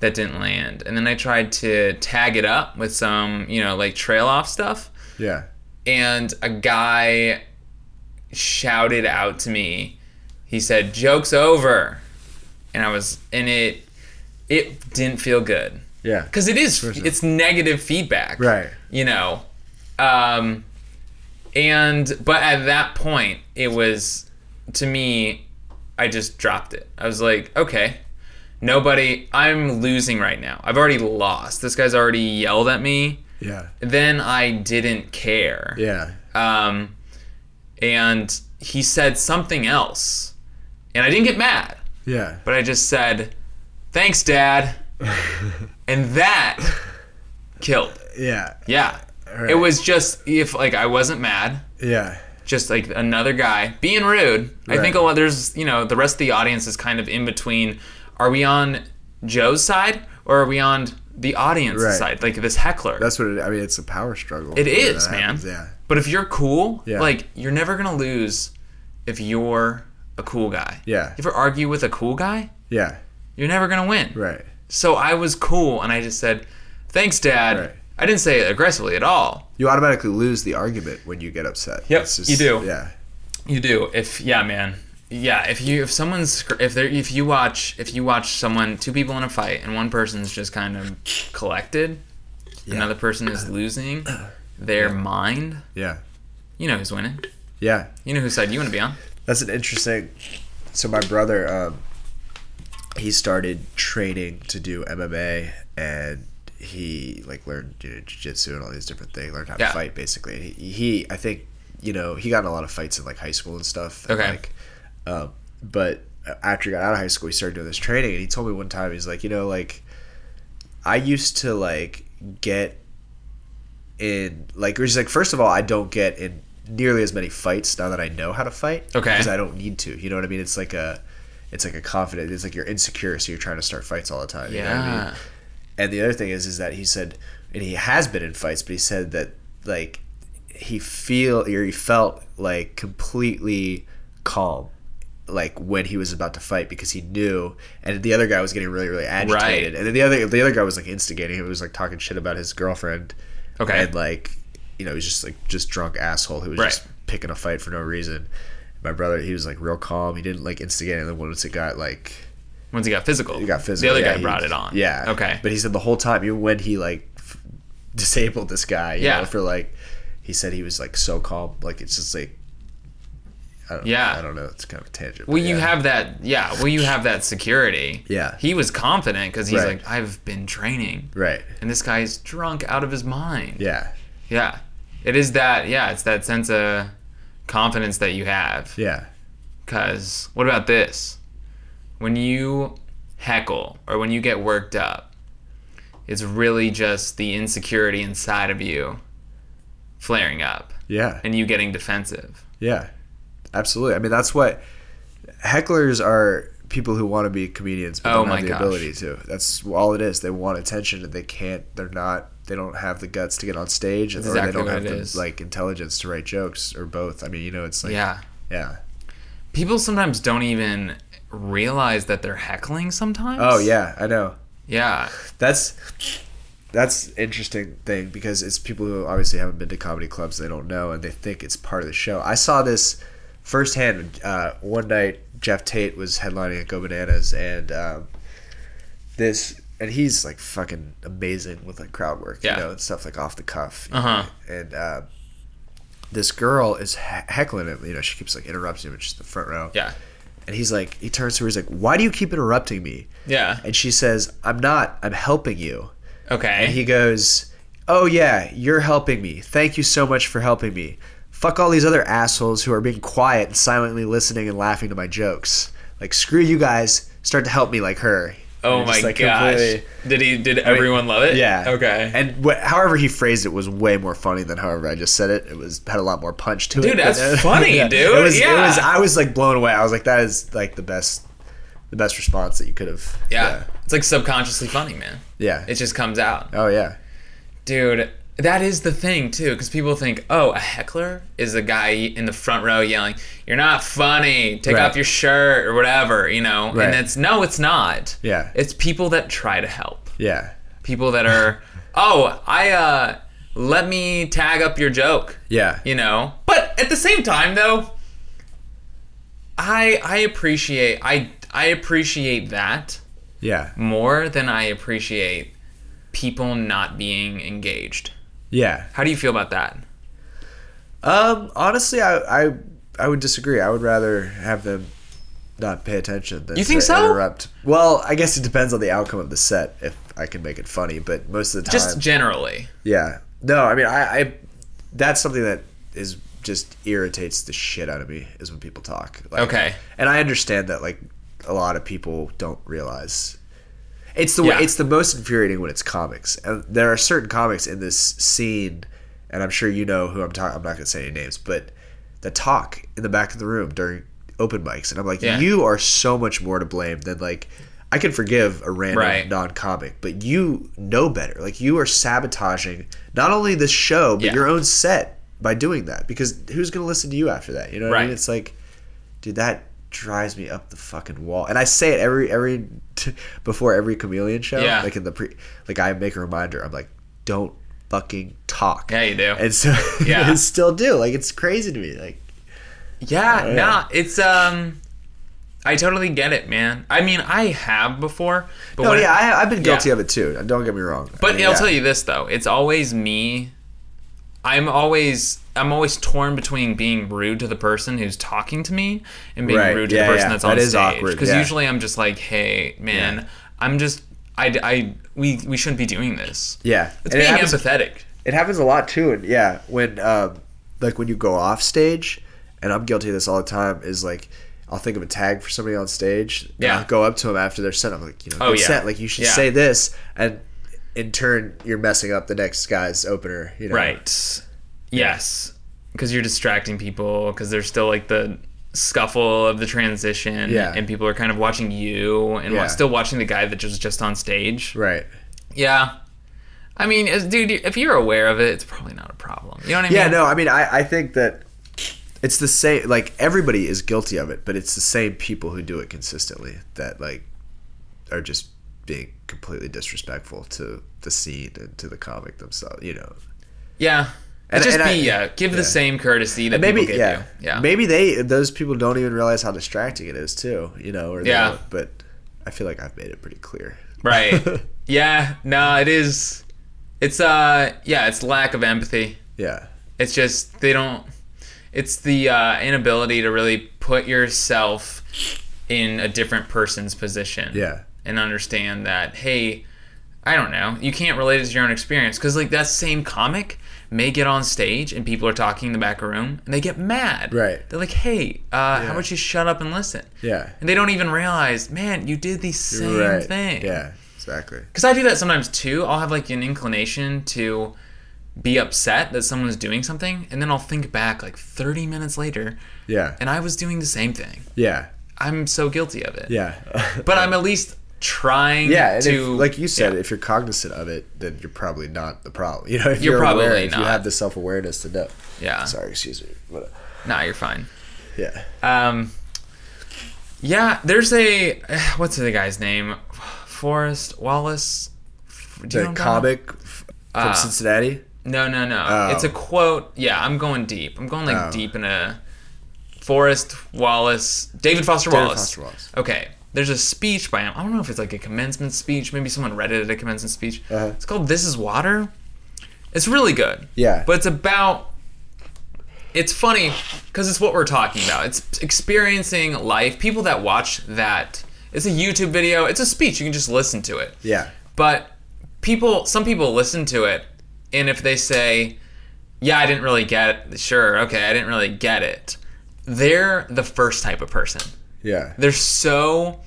that didn't land, and then I tried to tag it up with some you know like trail off stuff Yeah. and a guy shouted out to me he said joke's over and i was and it it didn't feel good Yeah. because it is Sure, sure. it's negative feedback Right. you know um and but at that point it was to me i just dropped it i was like okay nobody i'm losing right now i've already lost this guy's already yelled at me Yeah. then I didn't care. Yeah. Um, and he said something else, and I didn't get mad, Yeah. but I just said, "Thanks, Dad," and that killed. Yeah. Yeah, Right. it was just if like I wasn't mad, Yeah. just like another guy being rude. Right. I think a lot there's you know the rest of the audience is kind of in between. Are we on Joe's side or are we on the audience's Right. side? Like this heckler. That's what it, I mean. It's a power struggle. It is, man. happens, Yeah. But if you're cool, Yeah. like you're never gonna lose if you're a cool guy. Yeah. You ever argue with a cool guy? Yeah. You're never gonna win. Right. So I was cool and I just said, Thanks, Dad. Right. I didn't say it aggressively at all. You automatically lose the argument when you get upset. Yep, It's you do. Yeah. You do. If yeah, man. Yeah, if you if someone's if they if you watch if you watch someone two people in a fight and one person's just kind of collected, another person is losing their mind, Yeah. you know who's winning. Yeah. You know whose side you want to be on. That's an interesting. So my brother, um, he started training to do MMA, and he like learned you know, jiu-jitsu and all these different things. Learned how Yeah. to fight basically. And he, he, I think, you know, he got in a lot of fights in like high school and stuff. and, Okay. Like, um, but after he got out of high school, he started doing this training, and he told me one time he's like, you know, like, I used to like get in like, is like, first of all, I don't get in nearly as many fights now that I know how to fight. Okay. Because I don't need to. You know what I mean? It's like a, it's like a confident. It's like you're insecure, so you're trying to start fights all the time. You know I mean? Yeah. And the other thing is, is that he said, and he has been in fights, but he said that like he feel or he felt like completely calm, like when he was about to fight because he knew, and the other guy was getting really really agitated, Right. and then the other the other guy was like instigating him, he was like talking shit about his girlfriend, Okay. and like you know he was just like just drunk asshole who was Right. just picking a fight for no reason. My brother, he was like real calm. He didn't like instigate, and then once it got like Once he got physical. he got physical. The other yeah, guy he- brought it on. Yeah. Okay. But he said the whole time, even when he like f- disabled this guy, you Yeah. know, for like, he said he was like so calm. Like it's just like, I don't, Yeah. I don't know. It's kind of a tangent. well, you yeah. have that. Yeah. Well, you have that security. Yeah. He was confident because he's Right. like, I've been training, right. and this guy is drunk out of his mind. Yeah. Yeah. It is that. Yeah. It's that sense of confidence that you have. Yeah. Because what about this? When you heckle or when you get worked up, it's really just the insecurity inside of you flaring up Yeah. and you getting defensive. Yeah. Absolutely. I mean, that's what hecklers are. People who want to be comedians but Oh don't have the gosh. ability to. That's all it is. They want attention and they can't. They're not. They don't have the guts to get on stage, That's or exactly they don't have the is. like intelligence to write jokes, or both. I mean, you know, it's like yeah. Yeah. People sometimes don't even realize that they're heckling sometimes. Oh yeah, I know. Yeah. That's that's interesting thing because it's people who obviously haven't been to comedy clubs they don't know and they think it's part of the show. I saw this firsthand uh, one night. Jeff Tate was headlining at Go Bananas and um, this and he's like fucking amazing with like crowd work, Yeah. you know, and stuff like off the cuff. Uh-huh. know. And uh, this girl is he- heckling him. You know, she keeps like interrupting him in just the front row. Yeah. And he's like, he turns to her. He's like, "Why do you keep interrupting me?" Yeah. And she says, "I'm not. I'm helping you." Okay. And he goes, "Oh yeah, you're helping me. Thank you so much for helping me. Fuck all these other assholes who are being quiet and silently listening and laughing to my jokes. Like screw you guys. Start to help me like her." Oh my just, like, gosh. Did he? Did everyone love it? Yeah. Okay. And wh- however he phrased it was way more funny than however I just said it. It was had a lot more punch to it. Dude, that's But, uh, funny, yeah. dude. It was, it Yeah. was. I was like blown away. I was like, that is like the best, the best response that you could have. yeah. It's like subconsciously funny, man. Yeah. It just comes out. oh yeah. Dude, that is the thing too, because people think, oh, a heckler is a guy in the front row yelling, "You're not funny. Take Right. off your shirt or whatever," you know. Right. And it's no, it's not. Yeah. It's people that try to help. Yeah. People that are, oh, I uh, let me tag up your joke. Yeah. You know. But at the same time, though, I I appreciate I I appreciate that Yeah. more than I appreciate people not being engaged. Yeah. How do you feel about that? Um. Honestly, I I I would disagree. I would rather have them not pay attention than You think so? interrupt. Well, I guess it depends on the outcome of the set if I can make it funny. But most of the time, Just generally. yeah. No, I mean, I, I that's something that is just irritates the shit out of me is when people talk. Like, Okay. And I understand that like a lot of people don't realize it's the Yeah. it's the most infuriating when it's comics. And there are certain comics in this scene, and I'm sure you know who I'm talking. I'm not gonna say any names, but the talk in the back of the room during open mics, and I'm like, Yeah. you are so much more to blame than like. I can forgive a random Right. non-comic, but you know better. Like you are sabotaging not only this show but Yeah. your own set by doing that. Because who's gonna listen to you after that? You know what I Right. mean? It's like, dude, that drives me up the fucking wall. And I say it every every before every chameleon show. Yeah. Like in the pre, like I make a reminder. I'm like, don't fucking talk. Yeah, you do. And so Yeah. I still do. Like it's crazy to me. Like Yeah, yeah. nah, it's um I totally get it, man. I mean, I have before, but no, yeah, I, I've been guilty Yeah. of it too. Don't get me wrong. But I mean, I'll yeah. tell you this though, it's always me. I'm always I'm always torn between being rude to the person who's talking to me and being Right, rude to yeah, the person yeah. that's on is stage. Because yeah. usually I'm just like, hey, man. I'm just I, I we we shouldn't be doing this. Yeah, It's And it being happens- empathetic. It happens a lot too, and yeah, when um, like when you go off stage, and I'm guilty of this all the time. Is like I'll think of a tag for somebody on stage. Yeah. I'll go up to them after their set. I'm like, you know, Oh, yeah. set. Like you should say this, and in turn, you're messing up the next guy's opener. You know, Right. Yes. Because you're distracting people because there's still like the scuffle of the transition Yeah. and people are kind of watching you and Yeah. still watching the guy that was just on stage. Right. Yeah. I mean, dude, if you're aware of it, it's probably not a problem. You know what I mean? Yeah. No. I mean, I I think that. It's the same. Like everybody is guilty of it, but it's the same people who do it consistently that like are just being completely disrespectful to the scene and to the comic themselves. You know, Yeah. And- just and be, I- yeah, give yeah. the same courtesy that maybe people give yeah, you. Yeah. maybe they those people don't even realize how distracting it is too. You know, or Yeah. but I feel like I've made it pretty clear. Right. yeah. No, it is. It's, uh, yeah, it's lack of empathy. yeah, It's just they don't. It's the uh, inability to really put yourself in a different person's position. yeah, And understand that hey, I don't know, you can't relate it to your own experience because like that same comic may get on stage and people are talking in the back room and they get mad. Right. They're like, hey, uh, Yeah. how about you shut up and listen? yeah. And they don't even realize, man, you did the same right. thing. Yeah, exactly. Because I do that sometimes too. I'll have like an inclination to be upset that someone's doing something, and then I'll think back like 30 minutes later, Yeah, and I was doing the same thing. yeah, I'm so guilty of it. yeah. But I'm at least trying yeah, and if, to. like you said, yeah. if you're cognizant of it, then you're probably not the problem. You know, if You're you're, probably aware, if you have the self awareness to know. Yeah. Sorry, excuse me. But, Nah, you're fine. Yeah. Um, yeah, there's a what's the guy's name? Forrest Wallace. Do you The know comic from Uh, Cincinnati. No, no, no. Oh. It's a quote. Yeah, I'm going deep. I'm going like Oh. deep in a Forrest Wallace, David Foster David Wallace. Foster Wallace. Okay. There's a speech by him. I don't know if it's like a commencement speech. Maybe someone read it at a commencement speech. Uh-huh. It's called "This Is Water." It's really good. Yeah. But it's about. It's funny because it's what we're talking about. It's experiencing life. People that watch that. It's a YouTube video. It's a speech. You can just listen to it. Yeah. But people, some people listen to it, and if they say, "Yeah, I didn't really get it," sure, okay, I didn't really get it. They're the first type of person. Yeah. They're so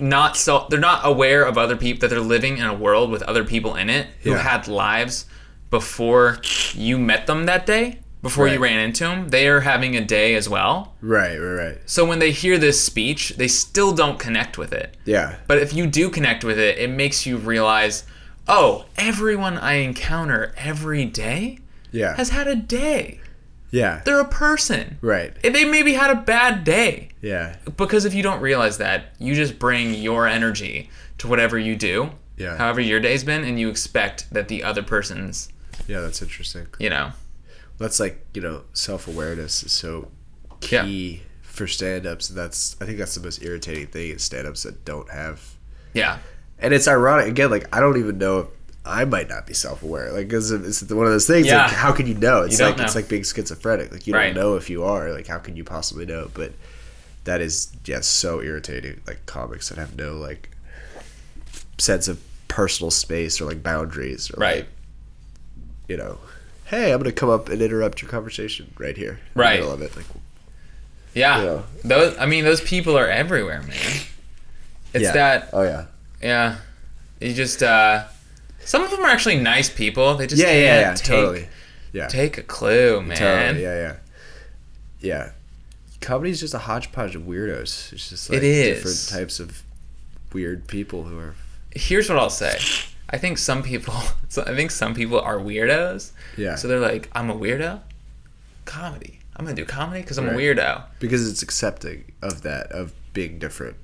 not so they're not aware of other people that they're living in a world with other people in it who Yeah. had lives before you met them that day, before you ran into them. They are having a day as well. Right. Right. Right. So when they hear this speech, they still don't connect with it. Yeah. But if you do connect with it, it makes you realize, oh, everyone I encounter every day Yeah. has had a day. Yeah. They're a person. Right. And They maybe had a bad day. Yeah. Because if you don't realize that, you just bring your energy to whatever you do, Yeah. however your day's been, and you expect that the other person's, Yeah. That's interesting. you know, That's like you know self awareness is so Yeah. key for stand ups. And that's I think that's the most irritating thing is stand ups that don't have. yeah, And it's ironic again. Like I don't even know if I might not be self aware. Like because it's one of those things. Yeah. Like how can you know? It's You like it's like being schizophrenic. Like you Right. don't know if you are. Like how can you possibly know? But that is yeah so irritating. Like comics that have no like sense of personal space or like boundaries. Or, right, like, you know, hey, I'm gonna come up and interrupt your conversation right here. in Right. middle of it. Like yeah. Yeah. Those, I mean, those people are everywhere, man. It's yeah. that, Oh yeah. yeah. You just, uh, some of them are actually nice people. They just Yeah, yeah, yeah. take, Totally. Yeah. take a clue, man. Totally. Yeah, yeah. Yeah. Comedy's just a hodgepodge of weirdos. It's just like It is. different types of weird people who are here's what I'll say. I think some people, so I think some people are weirdos. Yeah. So they're like, I'm a weirdo. Comedy. I'm gonna do comedy because I'm Right. a weirdo. because it's accepting of that of being different.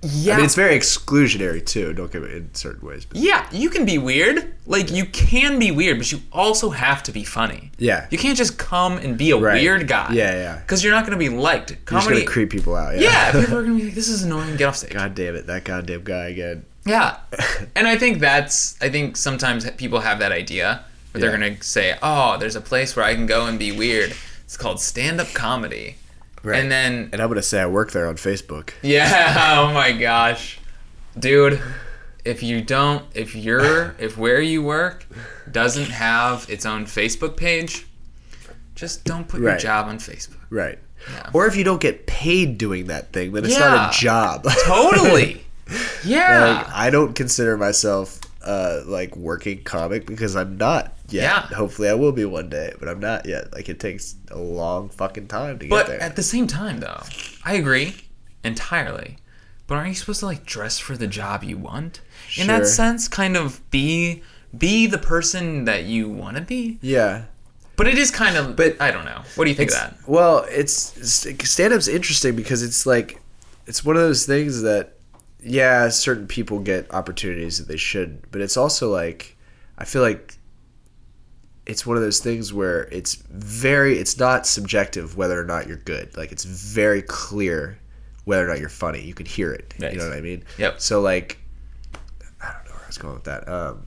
Yeah. I mean, it's very exclusionary too. Don't get me in certain ways, but yeah, you can be weird. Like you can be weird, but you also have to be funny. yeah, You can't just come and be a Right. weird guy. Yeah, yeah. Because you're not gonna be liked. you're just Comedy. gonna creep people out. yeah, people are gonna be like, "This is annoying. Get off stage." God damn it, that goddamn guy again. Yeah. and I think that's I think sometimes people have that idea where they're gonna say, Oh, there's a place where I can go and be weird. It's called stand up comedy. Right. And then And I'm gonna say I work there on Facebook. Yeah, oh my gosh. Dude, if you don't if you're if where you work doesn't have its own Facebook page, just don't put your job on Facebook. Right. Yeah. Or if you don't get paid doing that thing, then it's Yeah. not a job. Totally. Yeah. like, I don't consider myself uh, like working comic because I'm not yet. Yeah. Hopefully, I will be one day, but I'm not yet. Like it takes a long fucking time to get there. But there. at the same time, though, I agree entirely. But aren't you supposed to like dress for the job you want? In that sense, kind of be be the person that you want to be. yeah. But it is kind of. But- I don't know. What do you think of that? well, it's stand up's interesting because it's like it's one of those things that yeah, certain people get opportunities that they should, but it's also like I feel like it's one of those things where it's very it's not subjective whether or not you're good. Like it's very clear whether or not you're funny. You can hear it. Right. You know what I mean? Yep. So like I don't know where I was going with that. Um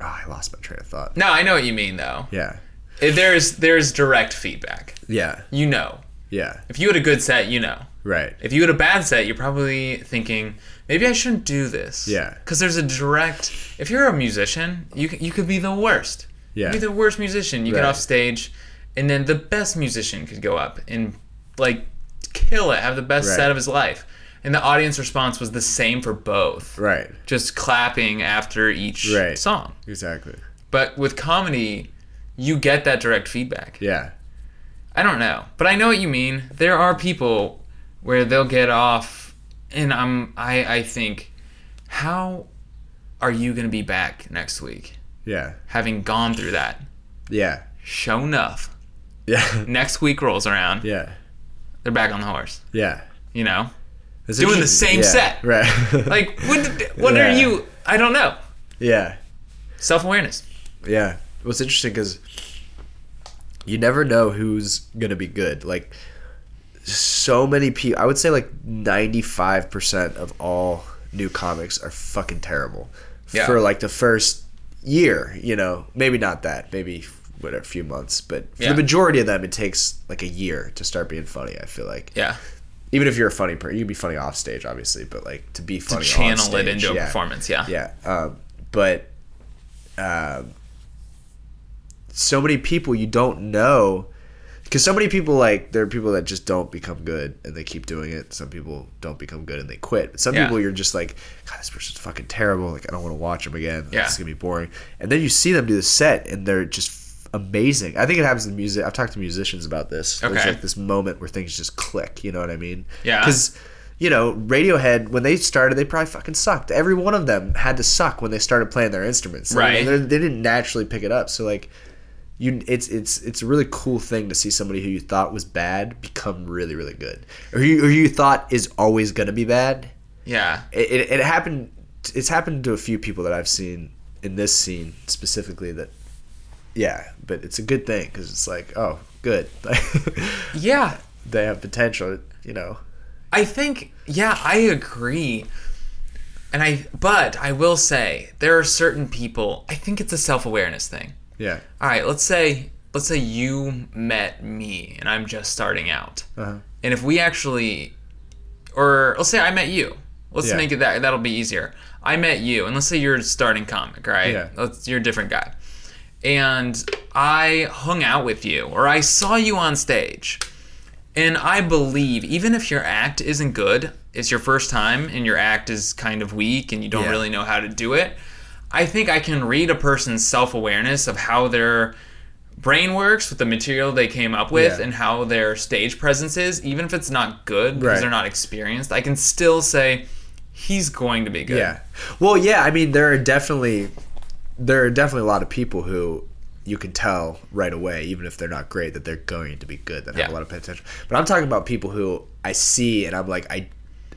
ah, I lost my train of thought. No, I know what you mean though. Yeah. If There's there's direct feedback. Yeah. You know. Yeah. If you had a good set, you know. Right. If you had a bad set, you're probably thinking maybe I shouldn't do this. Yeah. Because there's a direct. If you're a musician, you you could be the worst. Yeah. You could be the worst musician. You get off stage, and then the best musician could go up and like kill it, have the best Right. set of his life, and the audience response was the same for both. Right. Just clapping after each Right. song. Exactly. But with comedy, you get that direct feedback. Yeah. I don't know, but I know what you mean. There are people where they'll get off, and I'm I I think, how are you gonna be back next week, Yeah. having gone through that? Yeah. Show enough, Yeah. Next week rolls around. Yeah. They're back on the horse. Yeah. You know, It's Doing the same Yeah, set. Right. like what? What Yeah. are you? I don't know. yeah. Self awareness. Yeah. What's interesting because you never know who's gonna be good. Like so many people, I would say like ninety five percent of all new comics are fucking terrible Yeah. for like the first year. You know, maybe not that, maybe whatever, a few months, but for Yeah. the majority of them, it takes like a year to start being funny. I feel like. Yeah. Even if you're a funny person, you can be funny off stage, obviously, but like to be To funny, on channel it stage, into a performance. Yeah. Yeah, um, but um, so many people you don't know because so many people like there are people that just don't become good and they keep doing it. Some people don't become good and they quit. But some Yeah. people you're just like, God, this person's fucking terrible. Like I don't want to watch them again. Yeah. It's gonna be boring. And then you see them do the set and they're just amazing. I think it happens in music. I've talked to musicians about this. There's Okay. like this moment where things just click. You know what I mean? Yeah. Because you know, Radiohead when they started, they probably fucking sucked. Every one of them had to suck when they started playing their instruments. Right. you know, they didn't naturally pick it up. So like, you, it's it's it's a really cool thing to see somebody who you thought was bad become really really good, or you or you thought is always gonna be bad. Yeah. It, it, it happened. It's happened to a few people that I've seen in this scene specifically. That, yeah, but it's a good thing because it's like, oh, good. Yeah. they have potential. You know. I think, yeah, I agree. And I, but I will say, there are certain people, I think it's a self awareness thing. Yeah. All right, let's say, let's say you met me and I'm just starting out. Uh-huh. And if we actually, or let's say I met you. Let's Yeah. make it that, that'll be easier. I met you, and let's say you're a starting comic, right? Yeah. Let's, you're a different guy. And I hung out with you, or I saw you on stage. And I believe, even if your act isn't good, it's your first time and your act is kind of weak and you don't Yeah. really know how to do it, I think I can read a person's self awareness of how their brain works with the material they came up with Yeah. and how their stage presence is, even if it's not good because Right. they're not experienced. I can still say, he's going to be good. Yeah. Well, yeah. I mean, there are definitely there are definitely a lot of people who you can tell right away, even if they're not great, that they're going to be good, that have a lot of potential. But I'm talking about people who I see and I'm like, I,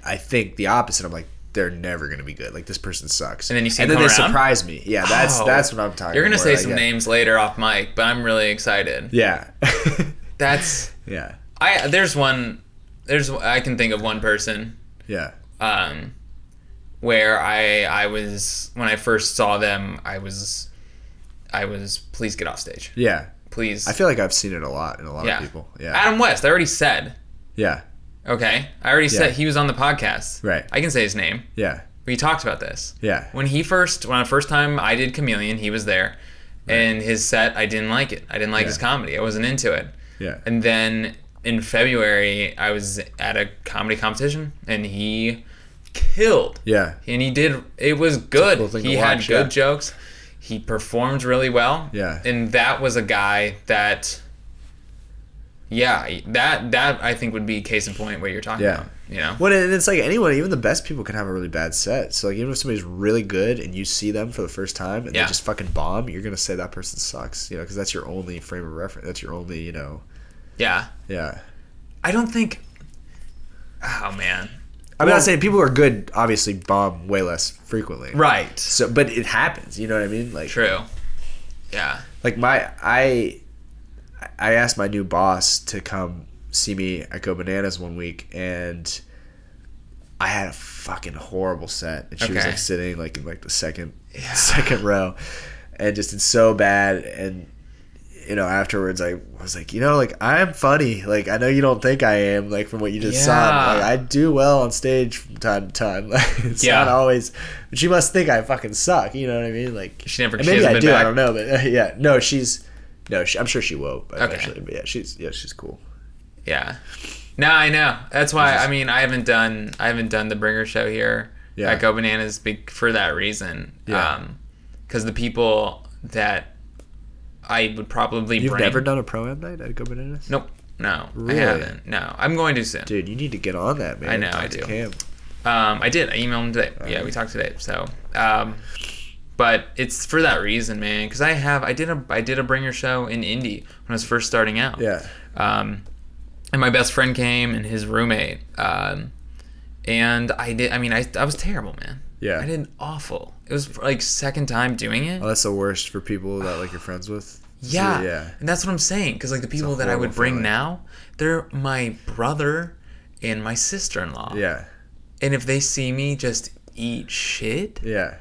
I think the opposite. I'm like, they're never going to be good. Like this person sucks. And then you see and then they around? surprise me. Yeah, that's Oh. that's what I'm talking. You're gonna about, say like, some yeah. names later off mic, but I'm really excited. Yeah. That's yeah. I. There's one. There's I can think of one person Yeah. um, where I I was when I first saw them, I was I was please get off stage, Yeah. please. I feel like I've seen it a lot in a lot yeah. of people. Yeah. Adam West. I already said. yeah. Okay, I already said he was on the podcast. Right. I can say his name. Yeah. We talked about this. Yeah. When he first, when the first time I did Chameleon, he was there, and his set, I didn't like it. I didn't like Yeah. his comedy. I wasn't into it. Yeah. And then in February, I was at a comedy competition, and he killed. Yeah. And he did. It was good. cool he had watch, good yeah. jokes. He performed really well. Yeah. And that was a guy that. Yeah, that that I think would be case in point what you're talking Yeah. about. You know. Well, and it's like anyone, even the best people can have a really bad set. So like, even if somebody's really good and you see them for the first time and Yeah. they just fucking bomb, you're gonna say that person sucks. You know, because that's your only frame of reference. That's your only, you know, Yeah. yeah. I don't think. Oh man. I'm Well- not saying people who are good obviously bomb way less frequently. Right. So, but it happens. You know what I mean? Like, True. Yeah. like my I I asked my new boss to come see me at Go Bananas one week and I had a fucking horrible set. And she was like sitting like in like the second Yeah. second row and just did so bad. And you know afterwards I was like you know like I'm funny. Like I know you don't think I am like from what you just saw like I do well on stage from time to time. Like it's Yeah. not always but she must think I fucking suck you know what I mean? Like She never- she maybe hasn't I do back? I don't know but uh, yeah no she's no she, I'm sure she will Okay. but yeah she's yeah she's cool Yeah. No, I know. That's why. I mean, I haven't done. I haven't done the Bringer show here Yeah. at Go Bananas be- for that reason. Yeah. Because the people that I would probably you've bring. never done a pro am night at Go Bananas Nope. No, Really? I haven't. No, I'm going to soon. dude you need to get on that man I know, I do. Cam. Um, I did. I emailed him today. Yeah, we talked today. So, um, but it's for that reason, man. Because I have I did a I did a bringer show in Indy when I was first starting out. Yeah. Um, and my best friend came and his roommate. Um, and I did. I mean, I I was terrible, man. Yeah. I did awful. It was like second time doing it. Oh, that's the worst for people that like you're friends with. Yeah, yeah. and that's what I'm saying. Because like the people that I would bring feeling. now, they're my brother and my sister-in-law. Yeah. And if they see me just eat shit, Yeah.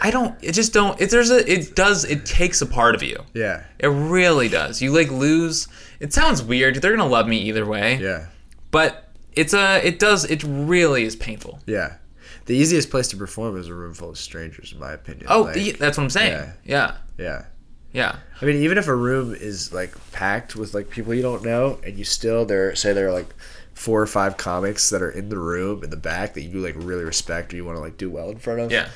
I don't. It just don't. It there's a. It does. It takes a part of you. Yeah. It really does. You like lose. It sounds weird. They're gonna love me either way. Yeah. But it's a. It does. It really is painful. Yeah. The easiest place to perform is a room full of strangers, in my opinion. Oh, Like, yeah, that's what I'm saying. yeah. Yeah. yeah. Yeah. I mean, even if a room is like packed with like people you don't know, and you still there, say there are like four or five comics that are in the room in the back that you like really respect or you want to like do well in front of. Yeah.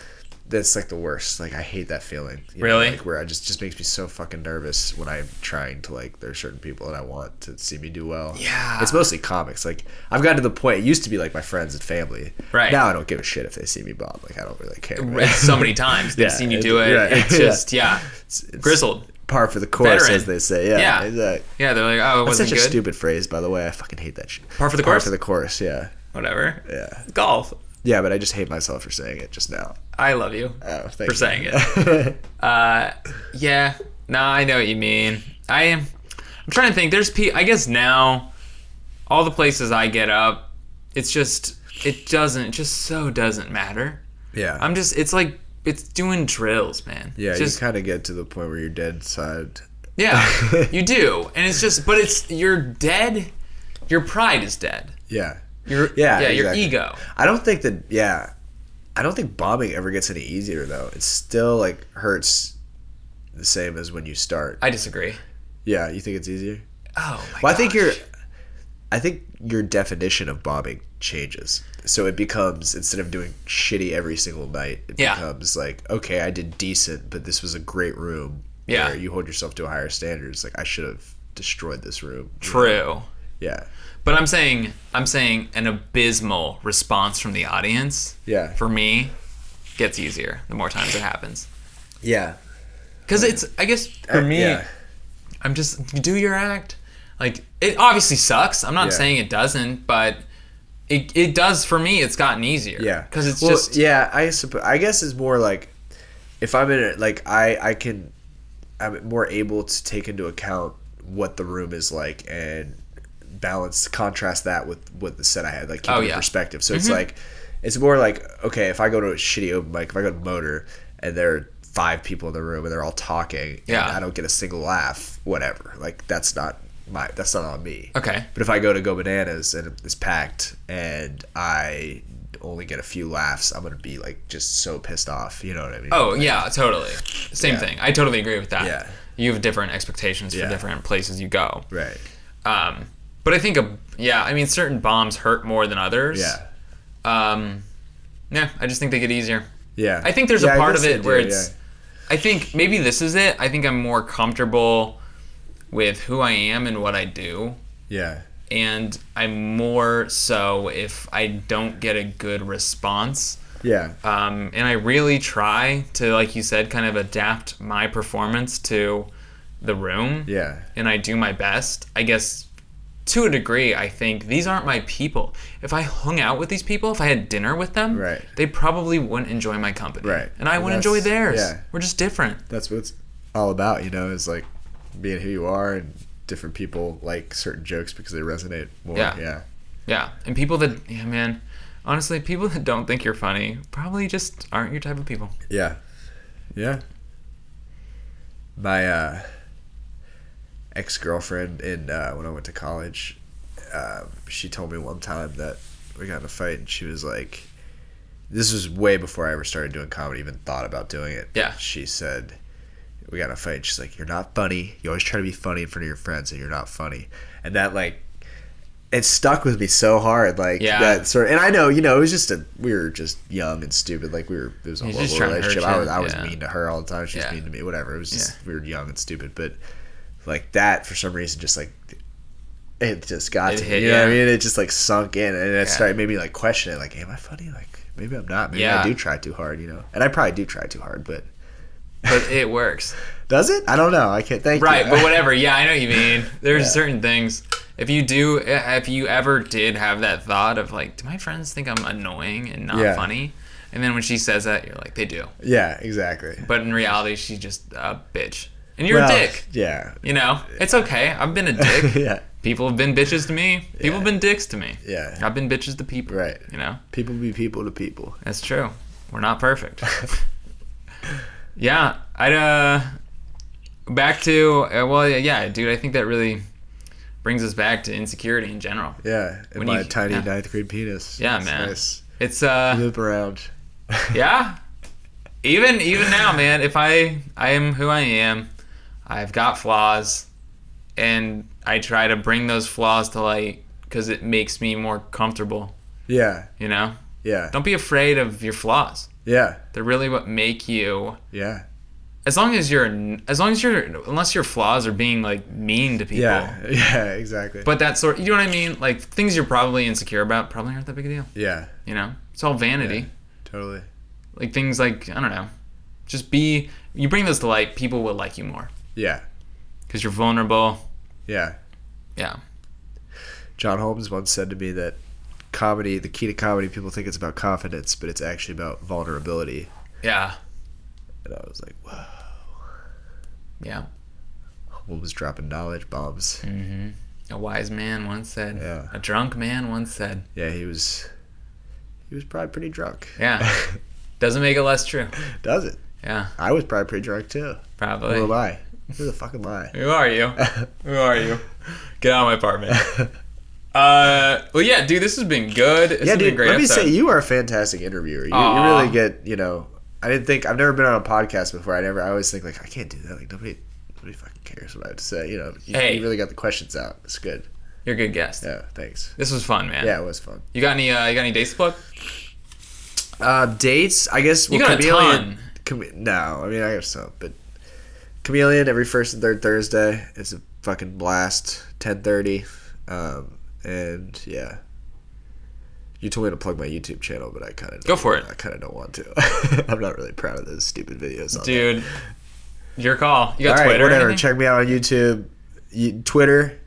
That's like the worst. Like I hate that feeling. Really? like where I just just makes me so fucking nervous when I'm trying to like. There's certain people that I want to see me do well. Yeah. it's mostly comics. Like I've gotten to the point. It used to be like my friends and family. Right. now, I don't give a shit if they see me bomb. Like I don't really care. It's so many times they've Yeah, seen you do it. right, It's just yeah. It's- it's Grizzled. Par for the course, Veteran. as they say. Yeah, Yeah. exactly. Yeah. They're like, oh, it That's wasn't such a stupid phrase, by the way. I fucking hate that shit. Par for the course. Par for the course. Yeah, Whatever. yeah, Golf. Yeah. But I just hate myself for saying it just now. I love you Oh, thank for you. saying it. Uh, yeah. No, I know what you mean. I am. I'm trying to think. There's pe. I guess now, all the places I get up, it's just it doesn't. It just so doesn't matter. yeah, I'm just. It's like it's doing drills, man. yeah. Just you kind of get to the point where you're dead side. yeah. you do, and it's just. But it's you're dead. Your pride is dead. Yeah, Your Yeah, yeah. Your ego. I don't think that. Yeah, I don't think bombing ever gets any easier though. It still like hurts the same as when you start. I disagree. yeah, you think it's easier? Oh my Well, I think your, I think your definition of bombing changes. So it becomes instead of doing shitty every single night, it Yeah. becomes like, okay, I did decent, but this was a great room. Yeah. where you hold yourself to a higher standard. It's like I should have destroyed this room. true. Yeah. But I'm saying I'm saying an abysmal response from the audience Yeah. for me gets easier the more times it happens. Yeah. Cuz it's I guess for Uh, me yeah. I'm just do your act. Like it obviously sucks. I'm not Yeah. saying it doesn't, but it, it does for me. It's gotten easier. Yeah, Cuz it's Well, just yeah. I suppose. I guess it's more like if I'm in it, like I I can I'm more able to take into account what the room is like and balance contrast that with what the set I had like keep Oh, it in yeah. perspective. So it's like it's more like okay, if I go to a shitty open mic, if I go to MOTR and there are five people in the room and they're all talking, Yeah. and I don't get a single laugh, whatever. Like that's not my that's not on me. Okay. But if I go to Go Bananas and it's packed and I only get a few laughs, I'm gonna be like just so pissed off. You know what I mean? Oh yeah, totally. Same Yeah. thing. I totally agree with that. Yeah. You have different expectations for Yeah. different places you go. right. Um, but I think a yeah, I mean certain bombs hurt more than others. Yeah. Um, yeah, I just think they get easier. Yeah. I think there's Yeah, a part of it where do, it's. I think maybe this is it. I think I'm more comfortable with who I am and what I do, yeah. and I'm more so if I don't get a good response. Yeah. Um, and I really try to, like you said, kind of adapt my performance to the room. Yeah. And I do my best. I guess to a degree, I think these aren't my people. If I hung out with these people, if I had dinner with them, Right. they probably wouldn't enjoy my company. Right. And I And wouldn't enjoy theirs. yeah. We're just different. That's what it's all about. You know, is like being who you are and different people like certain jokes because they resonate more. Yeah. Yeah. Yeah. And people that, yeah, man, honestly, people that don't think you're funny probably just aren't your type of people. Yeah. Yeah. My uh, ex girlfriend in uh, when I went to college, um, she told me one time that we got in a fight, and she was like, "This was way before I ever started doing comedy, even thought about doing it." Yeah. She said, "We got in a fight." And she's like, "You're not funny. You always try to be funny in front of your friends, and you're not funny." And that like. It stuck with me so hard, like Yeah. that sort. Of, and I know, you know, it was just a we were just young and stupid. Like we were, it was a horrible just trying to hurt relationship. I was, I was yeah. mean to her all the time. She was Yeah. mean to me. Whatever. It was just we were young and stupid. But like that, for some reason, just like it just got It to hit me. You know what I mean? It just like sunk in, and it Yeah. started made me like question it. Like, am I funny? Like, maybe I'm not. Maybe Yeah. I do try too hard, you know. And I probably do try too hard, but but it works. does it? I don't know. I can't thank Right, you. but whatever. Yeah, I know what you mean. There's Yeah. certain things. If you do, eh, if you ever did have that thought of like, do my friends think I'm annoying and not Yeah. funny? And then when she says that, you're like, they do. yeah, exactly. But in reality, she's just a bitch. And you're Well, a dick. Yeah. You know, it's okay. I've been a dick. yeah. People have been bitches to me. People Yeah. have been dicks to me. Yeah. I've been bitches to people. Right. You know, People be people to people. that's true. We're not perfect. yeah, I'd uh, back to uh, well, yeah, dude. I think that really brings us back to insecurity in general. Yeah. And When my you- tiny yeah. ninth grade penis. Yeah, It's man. Nice. It's uh, Loop around. yeah. Even even now, man. If I I am who I am, I've got flaws, and I try to bring those flaws to light because it makes me more comfortable. Yeah. You know, Yeah. don't be afraid of your flaws. Yeah. They're really what make you. Yeah. As long as you're, as long as you're, unless your flaws are being like mean to people. Yeah. Yeah. Exactly. But that sort, you know what I mean? Like things you're probably insecure about probably aren't that big a deal. yeah. You know, it's all vanity. Totally. Like things like I don't know, just be. You bring those to light, people will like you more Yeah. because you're vulnerable. Yeah. Yeah. John Holmes once said to me that comedy, the key to comedy, people think it's about confidence, but it's actually about vulnerability. Yeah. And I was like, whoa. Yeah. Holmes was dropping knowledge bombs. Mm-hmm. A wise man once said. Yeah. A drunk man once said. Yeah, he was. He was probably pretty drunk. Yeah. Doesn't make it less true. Does it? Yeah. I was probably pretty drunk too. Probably. Who am I? Who the fuck am I? Who are you? Who are you? Get out of my apartment. Uh, well, yeah, dude, this has been good. This yeah, dude. great Let me episode. say, you are a fantastic interviewer. You, you really get, you know. I didn't think I've never been on a podcast before. I never. I always think like I can't do that. Like nobody, nobody fucking cares what I have to say. You know. You, Hey. you really got the questions out. It's good. You're a good guest. Yeah. Thanks. This was fun, man. Yeah, it was fun. You got any? Uh, you got any dates to plug? Uh, dates, I guess. You well, got a Chameleon. ton. Chame- no, I mean I got some, but Chameleon every first and third Thursday. It's a fucking blast. Ten thirty, um, and yeah. You told me to plug my YouTube channel, but I kind of Go for it. I kind of don't want to. I'm not really proud of those stupid videos. Dude, your call. You got All right, Twitter? or whatever. Check me out on YouTube, you, Twitter.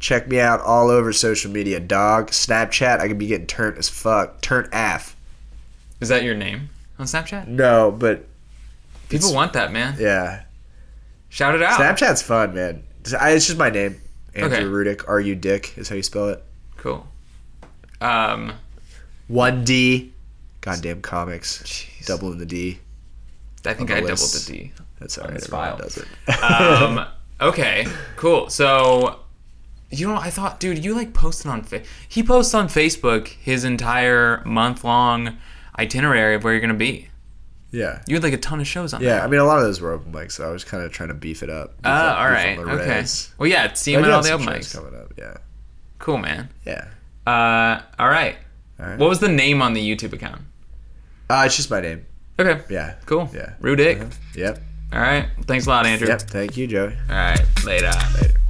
Check me out all over social media. Dog, Snapchat. I could be getting turned as fuck. Turnt af. Is that your name on Snapchat? No, but People want that, man. yeah. Shout it out. Snapchat's fun, man. It's just my name. Andrew Okay. Rudick. R U Dick is how you spell it. Cool. Um, One D. Goddamn comics. Jeez. Doubling the D. I think I the doubled the D. That's this Everyone file. does it. um, okay, cool. So, you know, I thought, dude, you like posted on fa- he posts on Facebook his entire month long itinerary of where you're gonna be. Yeah. You had like a ton of shows on. Yeah, there. I mean, a lot of those were open mics, so I was kind of trying to beef it up. Beef Uh, all right. Okay. Well, yeah, see him at all the open mics. coming up. Yeah. Cool, man. Yeah. Uh, all right. All right. What was the name on the YouTube account? Uh, it's just my name. Okay. Yeah. Cool. Yeah. Rudick. Yep. All right. Thanks a lot, Andrew. Yep. Thank you, Joey. All right. Later. Later.